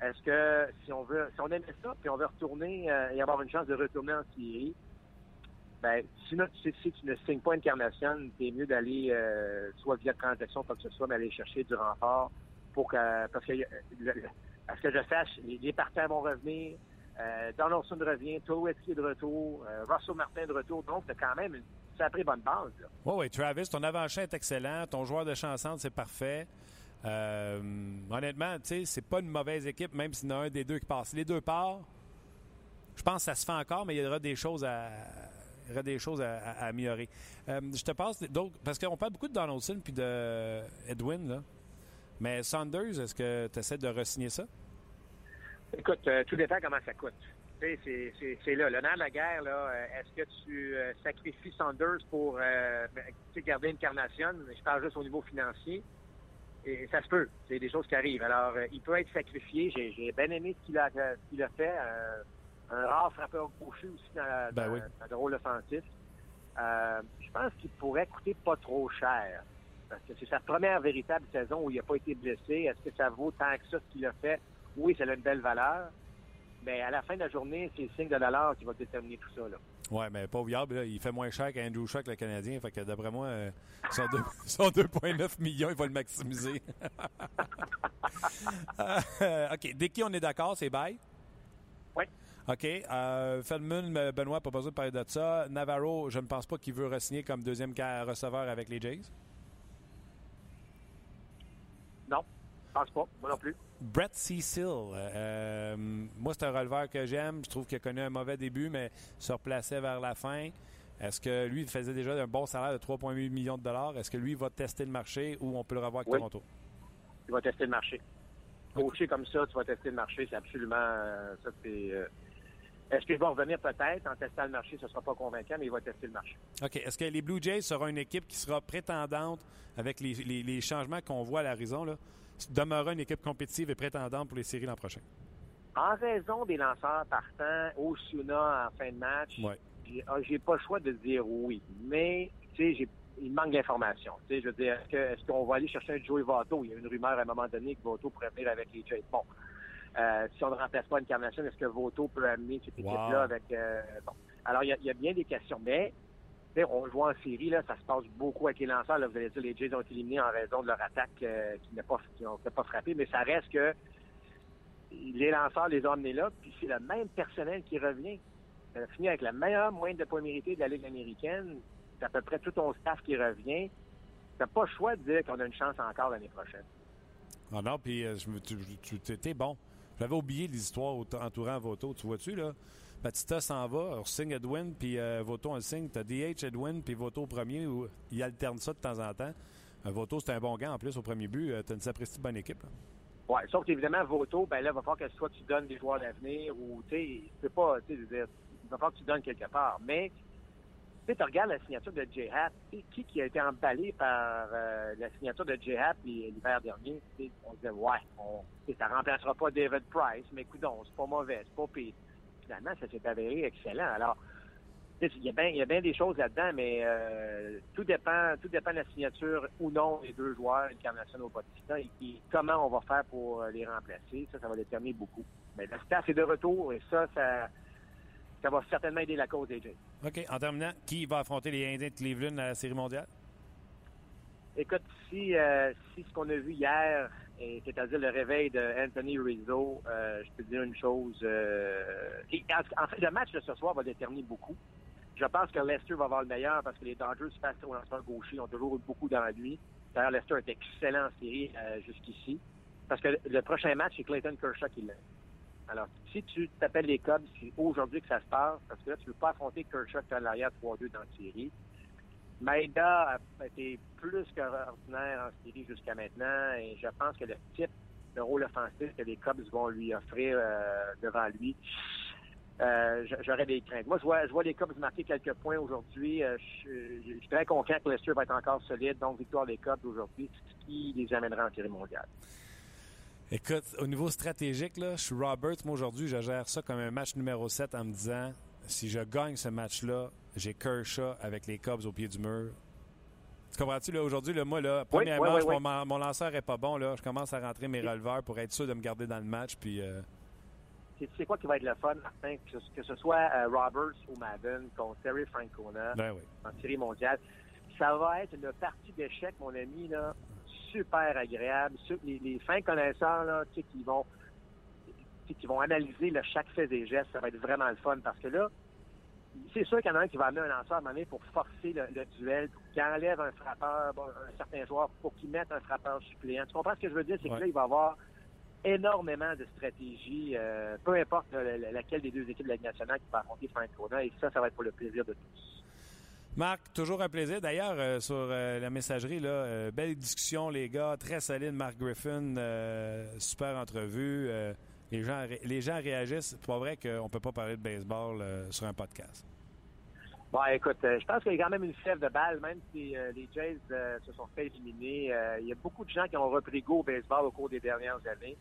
Est-ce que si on veut, si on aimait ça, puis on veut retourner euh, et avoir une chance de retourner en série, ben, si, tu ne signes pas Incarnation, c'est mieux d'aller, euh, soit via transaction, quoi que ce soit, mais aller chercher du renfort pour que, parce que, à ce que je sache, les, partants vont revenir, euh, Donaldson revient, est de retour, euh, Russell Martin de retour, donc c'est quand même une sacrée bonne base. Oui, oui, Travis, ton avant-champ est excellent. Ton joueur de chanson, c'est parfait. Euh, honnêtement, tu sais, c'est pas une mauvaise équipe, même s'il y en a un des deux qui passe. Les deux partent, je pense que ça se fait encore, mais il y aura des choses à, il y aura des choses à, améliorer. Euh, je te passe d'autres, parce qu'on parle beaucoup de Donaldson puis de Edwin, là. Mais Saunders, est-ce que tu essaies de re-signer ça? Écoute, euh, tout dépend comment ça coûte. C'est- c'est là. Le nerf de la guerre, là, euh, est-ce que tu sacrifies Saunders pour ben, garder une carnation? Je parle juste au niveau financier. Et ça se peut. C'est des choses qui arrivent. Alors, il peut être sacrifié. J'ai j'ai bien aimé ce qu'il a, ce qu'il a fait. Un rare frappeur gaucher aussi dans, la- Ben dans- oui. dans le rôle offensif. Euh, je pense qu'il pourrait coûter pas trop cher. Parce que c'est sa première véritable saison où il n'a pas été blessé. Est-ce que ça vaut tant que ça ce qu'il a fait? Oui, ça a une belle valeur. Mais à la fin de la journée, c'est le signe de dollar qui va déterminer tout ça. Là. Oui, mais pas viable. là. Il fait moins cher qu'Andrew Shaw, le Canadien. Fait que d'après moi, euh, son 2,9 millions, il va le maximiser. Euh, OK. Dès qui on est d'accord, c'est bye? Oui. OK. Euh, Feldman, euh, Benoît, pas besoin de parler de ça. Navarro, je ne pense pas qu'il veut re-signer comme deuxième receveur avec les Jays. Non, je pense pas. Moi non plus. Brett Cecil, euh, moi, c'est un releveur que j'aime. Je trouve qu'il a connu un mauvais début, mais se replaçait vers la fin. Est-ce que lui, il faisait déjà un bon salaire de 3,8 millions de dollars? Est-ce que lui va tester le marché ou on peut le revoir avec Oui. Toronto? Il va tester le marché. Coacher comme ça, tu vas tester le marché, c'est absolument. euh, ça, c'est, euh, Est-ce qu'il va revenir peut-être en testant le marché? Ce ne sera pas convaincant, mais il va tester le marché. OK. Est-ce que les Blue Jays seront une équipe qui sera prétendante avec les, les- les changements qu'on voit à l'horizon? Demeurera une équipe compétitive et prétendante pour les séries l'an prochain? En raison des lanceurs partants, Osuna en fin de match, Ouais. j'ai ah, j'ai pas le choix de dire oui. Mais, tu sais, il manque d'informations. Tu sais, je veux dire, est-ce qu'on va aller chercher un Joey Votto? Il y a une rumeur à un moment donné que Votto pourrait venir avec les Jays. Bon. Euh, si on ne remplace pas une carnation, est-ce que Votto peut amener cette Wow. équipe-là avec... euh, bon. Alors, il y, a- il y a bien des questions. Mais, on le voit en série, là, ça se passe beaucoup avec les lanceurs. Là, vous allez dire, les Jays ont été éliminés en raison de leur attaque euh, qui n'a pas, qui pas frappé. Mais ça reste que les lanceurs les ont amenés là, puis c'est le même personnel qui revient. Ça a fini avec la meilleure moyenne de points mérités de la Ligue américaine. C'est à peu près tout ton staff qui revient. T'as pas le choix de dire qu'on a une chance encore l'année prochaine. Ah non, puis euh, tu, t'es bon. J'avais oublié les histoires au- entourant Voto. Tu vois-tu, là? Batista s'en va, on signe Edwin, puis euh, Voto on signe. T'as DH Edwin, puis Voto premier, où il alterne ça de temps en temps. Un Voto, c'est un bon gars en plus au premier but. Tu as une sapristi bonne équipe. là. Ouais, sauf qu'évidemment, Voto, ben là, il va falloir que soit tu donnes des joueurs d'avenir ou, tu sais, tu peux pas, tu sais, il va falloir que tu donnes quelque part. Mais, tu regardes la signature de J. Happ, tu sais, qui qui a été emballé par euh, la signature de J. Happ et- l'hiver dernier, tu sais, on disait, ouais, on, ça remplacera pas David Price, mais écoute, c'est pas mauvais, c'est pas pire. Finalement, ça s'est avéré excellent. Alors, il y a bien des choses là-dedans, mais euh, tout dépend tout dépend de la signature ou non des deux joueurs, Incarnation au Bautista, et, et comment on va faire pour les remplacer. Ça, ça va déterminer beaucoup. Mais le staff est de retour et ça, ça, ça va certainement aider la cause des Jays. OK. En terminant, qui va affronter les Indiens de Cleveland à la Série mondiale? Écoute, si, euh, si ce qu'on a vu hier, c'est-à-dire le réveil de Anthony Rizzo, euh, je peux te dire une chose. euh, et en, en fait, le match de ce soir va déterminer beaucoup. Je pense que Lester va avoir le meilleur parce que les Dodgers face au lanceur gaucher ont toujours eu beaucoup dans lui. D'ailleurs, Lester est excellent en série jusqu'ici. Parce que le prochain match, c'est Clayton Kershaw qui l'a. Alors, si tu t'appelles les Cubs, c'est aujourd'hui que ça se passe, parce que là, tu ne veux pas affronter Kershaw qui est à l'arrière 3-2 dans la série. Maeda a été plus qu'ordinaire en série jusqu'à maintenant, et je pense que le type de rôle offensif que les Cubs vont lui offrir euh, devant lui, euh, j'aurais des craintes. Moi, je vois, les Cubs marquer quelques points aujourd'hui. Euh, je, suis très confiant que Lester va être encore solide, donc victoire des Cubs aujourd'hui, ce qui les amènera en série mondiale. Écoute, au niveau stratégique, là, je suis Roberts. Moi, aujourd'hui, je gère ça comme un match numéro 7 en me disant si je gagne ce match-là, j'ai Kershaw avec les Cubs au pied du mur. Tu comprends-tu, là, aujourd'hui, là, moi, là, Oui, première oui, manche, oui, oui. Mon, mon lanceur est pas bon, là. Je commence à rentrer mes releveurs pour être sûr de me garder dans le match, puis... euh, C'est c'est quoi qui va être le fun, Martin, que, ce- que ce soit euh, Roberts ou Madden contre Terry Francona Ben en série mondiale. Ça va être une partie d'échecs, mon ami, là, super agréable. Les, les fins connaisseurs, là, qui vont qui vont analyser là, chaque fait des gestes, ça va être vraiment le fun parce que là, c'est sûr qu'il y en a un qui va amener un lanceur à un moment donné pour forcer le, le duel, qu'il enlève un frappeur, bon, un certain joueur, pour qu'il mette un frappeur suppléant. Tu comprends ce que je veux dire? C'est Ouais. que là, il va y avoir énormément de stratégies, euh, peu importe la- laquelle des deux équipes de la Ligue nationale qui va affronter Francona, et ça, ça va être pour le plaisir de tous. Marc, toujours un plaisir. D'ailleurs, euh, sur euh, la messagerie, là, euh, belle discussion, les gars. Très solide, Marc Griffin. super entrevue. les, gens, les gens réagissent. C'est pas vrai qu'on peut pas parler de baseball sur un podcast. Bon, écoute, je pense qu'il y a quand même une fève de balle, même si les Jays se sont fait éliminer. il y a beaucoup de gens qui ont repris goût au baseball au cours des dernières années.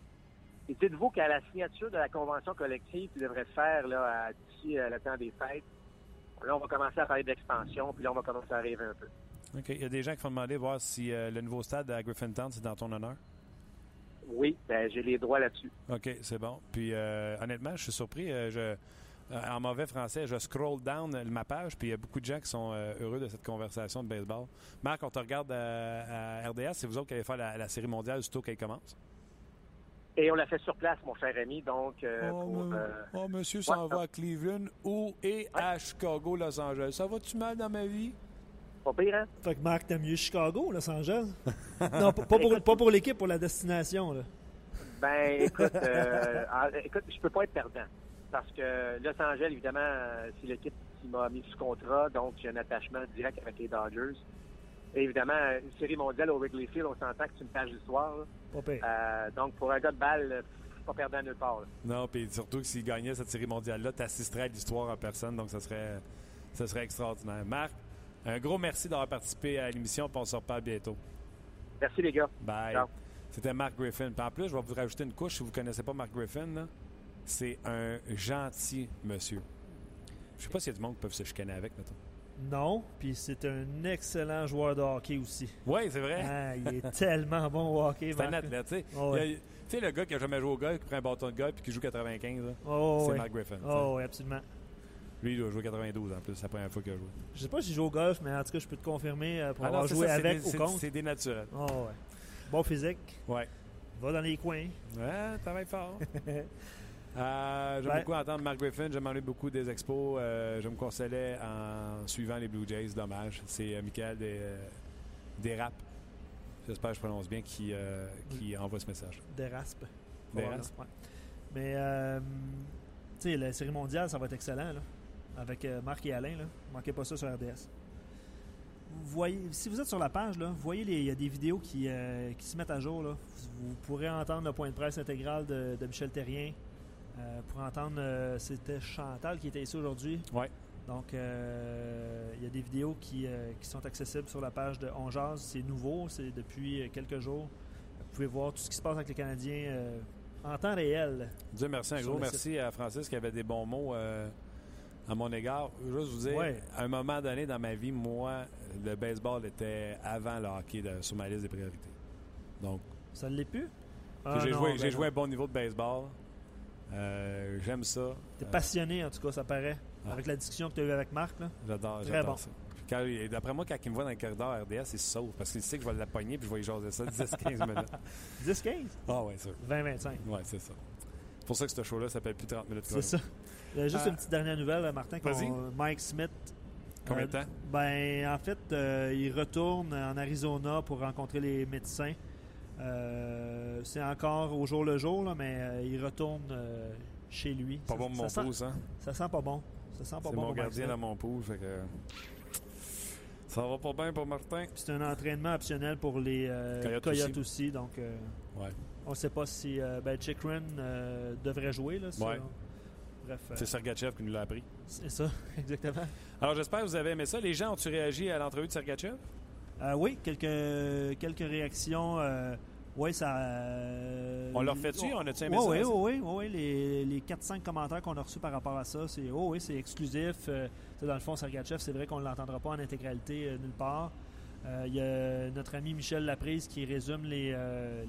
Et dites-vous qu'à la signature de la convention collective qui devrait se faire là, d'ici le temps des fêtes, là, on va commencer à parler d'expansion, puis là, on va commencer à rêver un peu. OK. Il y a des gens qui font demander voir si euh, le nouveau stade à Griffintown, c'est dans ton honneur. Oui, ben, j'ai les droits là-dessus. OK, c'est bon. Puis euh, honnêtement, je suis surpris. euh, je, en mauvais français, je scroll down ma page, puis il y a beaucoup de gens qui sont heureux de cette conversation de baseball. Marc, on te regarde à, à RDS. C'est vous autres qui allez faire la, la série mondiale aussitôt qu'elle commence? Et on l'a fait sur place, mon cher ami, donc euh, Oh, pour... euh, oh, monsieur s'en ouais, va à Cleveland ou et à Chicago, Los Angeles. Ça va-tu mal dans ma vie? pas pire, hein? Fait que Marc, t'aimes mieux Chicago, Los Angeles? non, pas, pas pour, pas pour l'équipe, pour la destination. Là. Ben, écoute, euh, écoute, je peux pas être perdant. Parce que Los Angeles, évidemment, euh, c'est l'équipe qui m'a mis sous contrat, donc j'ai un attachement direct avec les Dodgers. Et évidemment, une série mondiale au Wrigley Field, on s'entend que c'est une page d'histoire. Euh, donc, pour un gars de balle, euh, pas perdant nulle part. là. Non, puis surtout que s'il gagnait cette série mondiale-là, tu assisterais à l'histoire en personne, donc ça serait, ça serait extraordinaire. Marc, un gros merci d'avoir participé à l'émission, puis on se reparle bientôt. Merci, les gars. Bye. Ciao. C'était Marc Griffin. Puis en plus, je vais vous rajouter une couche si vous ne connaissez pas Marc Griffin. C'est un gentil monsieur. Je sais pas s'il y a du monde qui peuvent se chicaner avec, mettons. Non, puis c'est un excellent joueur de hockey aussi. Oui, c'est vrai. Ah, il est tellement bon au hockey. C'est un athlète, tu sais. Oh, Tu sais, le gars qui a jamais joué au golf, qui prend un bâton de golf puis qui joue 95, là, Oh, c'est. Marc Griffin. Oh, oui, absolument. Lui, il doit jouer 92 en plus. C'est la première fois qu'il a joué. Je sais pas si je joue au golf, mais en tout cas, je peux te confirmer euh, pour Ah avoir joué ça, avec des- ou contre. C'est des naturels. Oh, ouais. Bon physique. Ouais. Va dans les coins. Ouais, travaille fort. Euh, j'aime Ben- beaucoup entendre Mark Griffin. J'aime parler beaucoup des expos. Euh, je me consolais en suivant les Blue Jays. Dommage. C'est euh, Michael des, euh, des Rap. J'espère que je prononce bien qui, qui envoie ce message. Des raspes. Des Voilà. Mais, tu sais, la série mondiale, ça va être excellent, là. Avec Marc et Alain, là. Manquez pas ça sur RDS. voyez, si vous êtes sur la page, là, vous voyez, les- il y a des vidéos qui, qui se mettent à jour. Là. Vous pourrez entendre le point de presse intégral de, de Michel Terrien. Euh, pour entendre, euh, c'était Chantal qui était ici aujourd'hui. Ouais. Donc, euh, il y a des vidéos qui, qui sont accessibles sur la page de On. C'est nouveau, c'est depuis quelques jours. Vous pouvez voir tout ce qui se passe avec les Canadiens en temps réel. Dieu merci, un gros merci à Francis qui avait des bons mots euh, à mon égard. Juste vous dire, Ouais. à un moment donné dans ma vie, moi, le baseball était avant le hockey de- sur ma liste des priorités. Donc, Ça ne l'est plus? j'ai non, joué, ben joué un bon niveau de baseball. Euh, J'aime ça. T'es Euh, passionné, en tout cas, ça paraît. Ah. Avec la discussion que tu as eue avec Marc. Là? J'adore, Très j'adore bon. ça. D'après moi, quand il me voit dans le corridor RDS, il se sauve parce qu'il sait que je vais la pogner puis je vais y jaser ça 10-15 minutes. 10-15? Ah ouais, ça. 20-25. Ouais, c'est ça. C'est pour ça que ce show-là s'appelle plus 30 minutes. C'est ça. Juste Ah. une petite dernière nouvelle, euh, Martin. Mike Smith. Combien de euh, temps? Ben, en fait, euh, il retourne en Arizona pour rencontrer les médecins. Euh, c'est encore au jour le jour, là, mais euh, il retourne euh, chez lui. Pas Ça- bon pour mon ça sent- hein? Ça sent pas bon. Ça sent pas C'est bon. mon gardien dans mon pouce. Fait que... Ça va pas bien pour Martin. C'est un entraînement optionnel pour les Coyotes Coyotes, aussi. aussi. Donc, euh, Ouais. on ne sait pas si ben, Chikrin devrait jouer. Là. Ouais. Bref, C'est Sergachev qui nous l'a appris. c'est ça, exactement. Alors, j'espère que vous avez aimé ça. Les gens, ont-tu réagi à l'entrevue de Sergachev? Euh, oui, quelques, quelques réactions. euh, oui, ça. euh, On leur fait-tu? On a-tu Ouais, ça? Oui, oui, oui, oui. Les, les 4-5 commentaires qu'on a reçus par rapport à ça, c'est oh, oui, c'est exclusif. Dans le fond, Sergachev, c'est vrai qu'on ne l'entendra pas en intégralité nulle part. Il y a notre ami Michel Laprise qui résume les,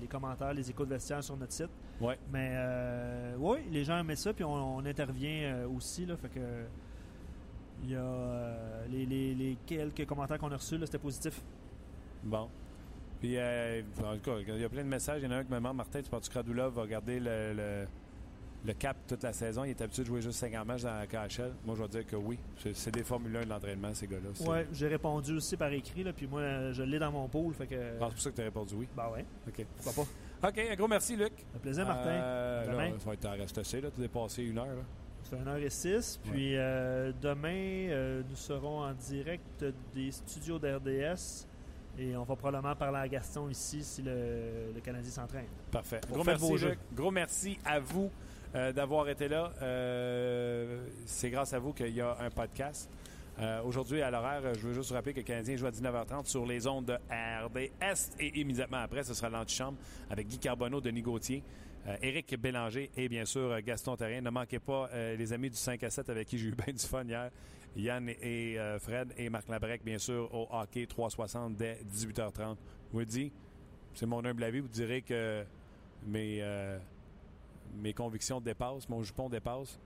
les commentaires, les échos de vestiaire sur notre site. Ouais. Mais oui, les gens aimaient ça, puis on, on intervient aussi. Là, fait que, il y a euh, les, les- les quelques commentaires qu'on a reçus, là, c'était positif. Bon. Puis, euh, en tout cas, il y a plein de messages. Il y en a un qui me demande Martin, tu penses que Radulov va garder le, le, le cap toute la saison? Il est habitué de jouer juste 50 matchs dans la KHL. Moi, je vais dire que oui. C'est c'est des Formule 1 de l'entraînement, ces gars-là. C'est- Ouais, j'ai répondu aussi par écrit, là, puis moi, je l'ai dans mon fait que... Ah, c'est pour ça que tu as répondu oui. Bah ouais, OK. pourquoi pas? OK, un gros merci, Luc. Un plaisir, Martin. Euh, là, Demain. ça va être à rester là. Tu as dépassé une heure. Là. Fait 1h06, puis euh, demain, euh, nous serons en direct des studios d'RDS, et on va probablement parler à Gaston ici si le, le Canadien s'entraîne. Parfait. Pour Gros merci. Luc. Gros merci à vous euh, d'avoir été là. Euh, c'est grâce à vous qu'il y a un podcast. Euh, Aujourd'hui, à l'horaire, je veux juste vous rappeler que le Canadien joue à 19h30 sur les ondes de RDS et immédiatement après, ce sera l'antichambre avec Guy Carbonneau, Denis Gauthier, Éric Bélanger et bien sûr Gaston Terrien. Ne manquez pas les amis du 5 à 7 avec qui j'ai eu bien du fun hier. Yann et euh, Fred et Marc Labrec, bien sûr, au hockey 360 dès 18h30. Je vous le dis, c'est mon humble avis. Vous direz que mes, euh, mes convictions dépassent, mon jupon dépasse.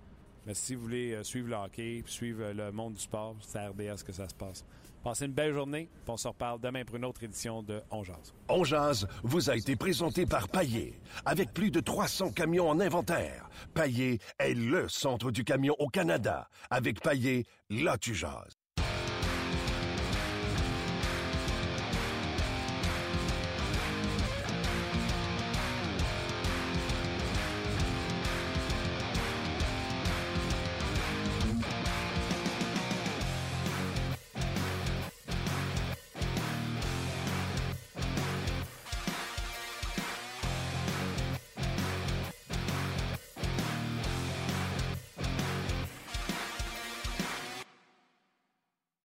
Mais si vous voulez euh, suivre le hockey, suivre euh, le monde du sport, c'est à RDS que ça se passe. Passez une belle journée, puis on se reparle demain pour une autre édition de On Jase. On jase vous a été présenté par Paillé. Avec plus de 300 camions en inventaire, Paillé est le centre du camion au Canada. Avec Paillé, là tu jases.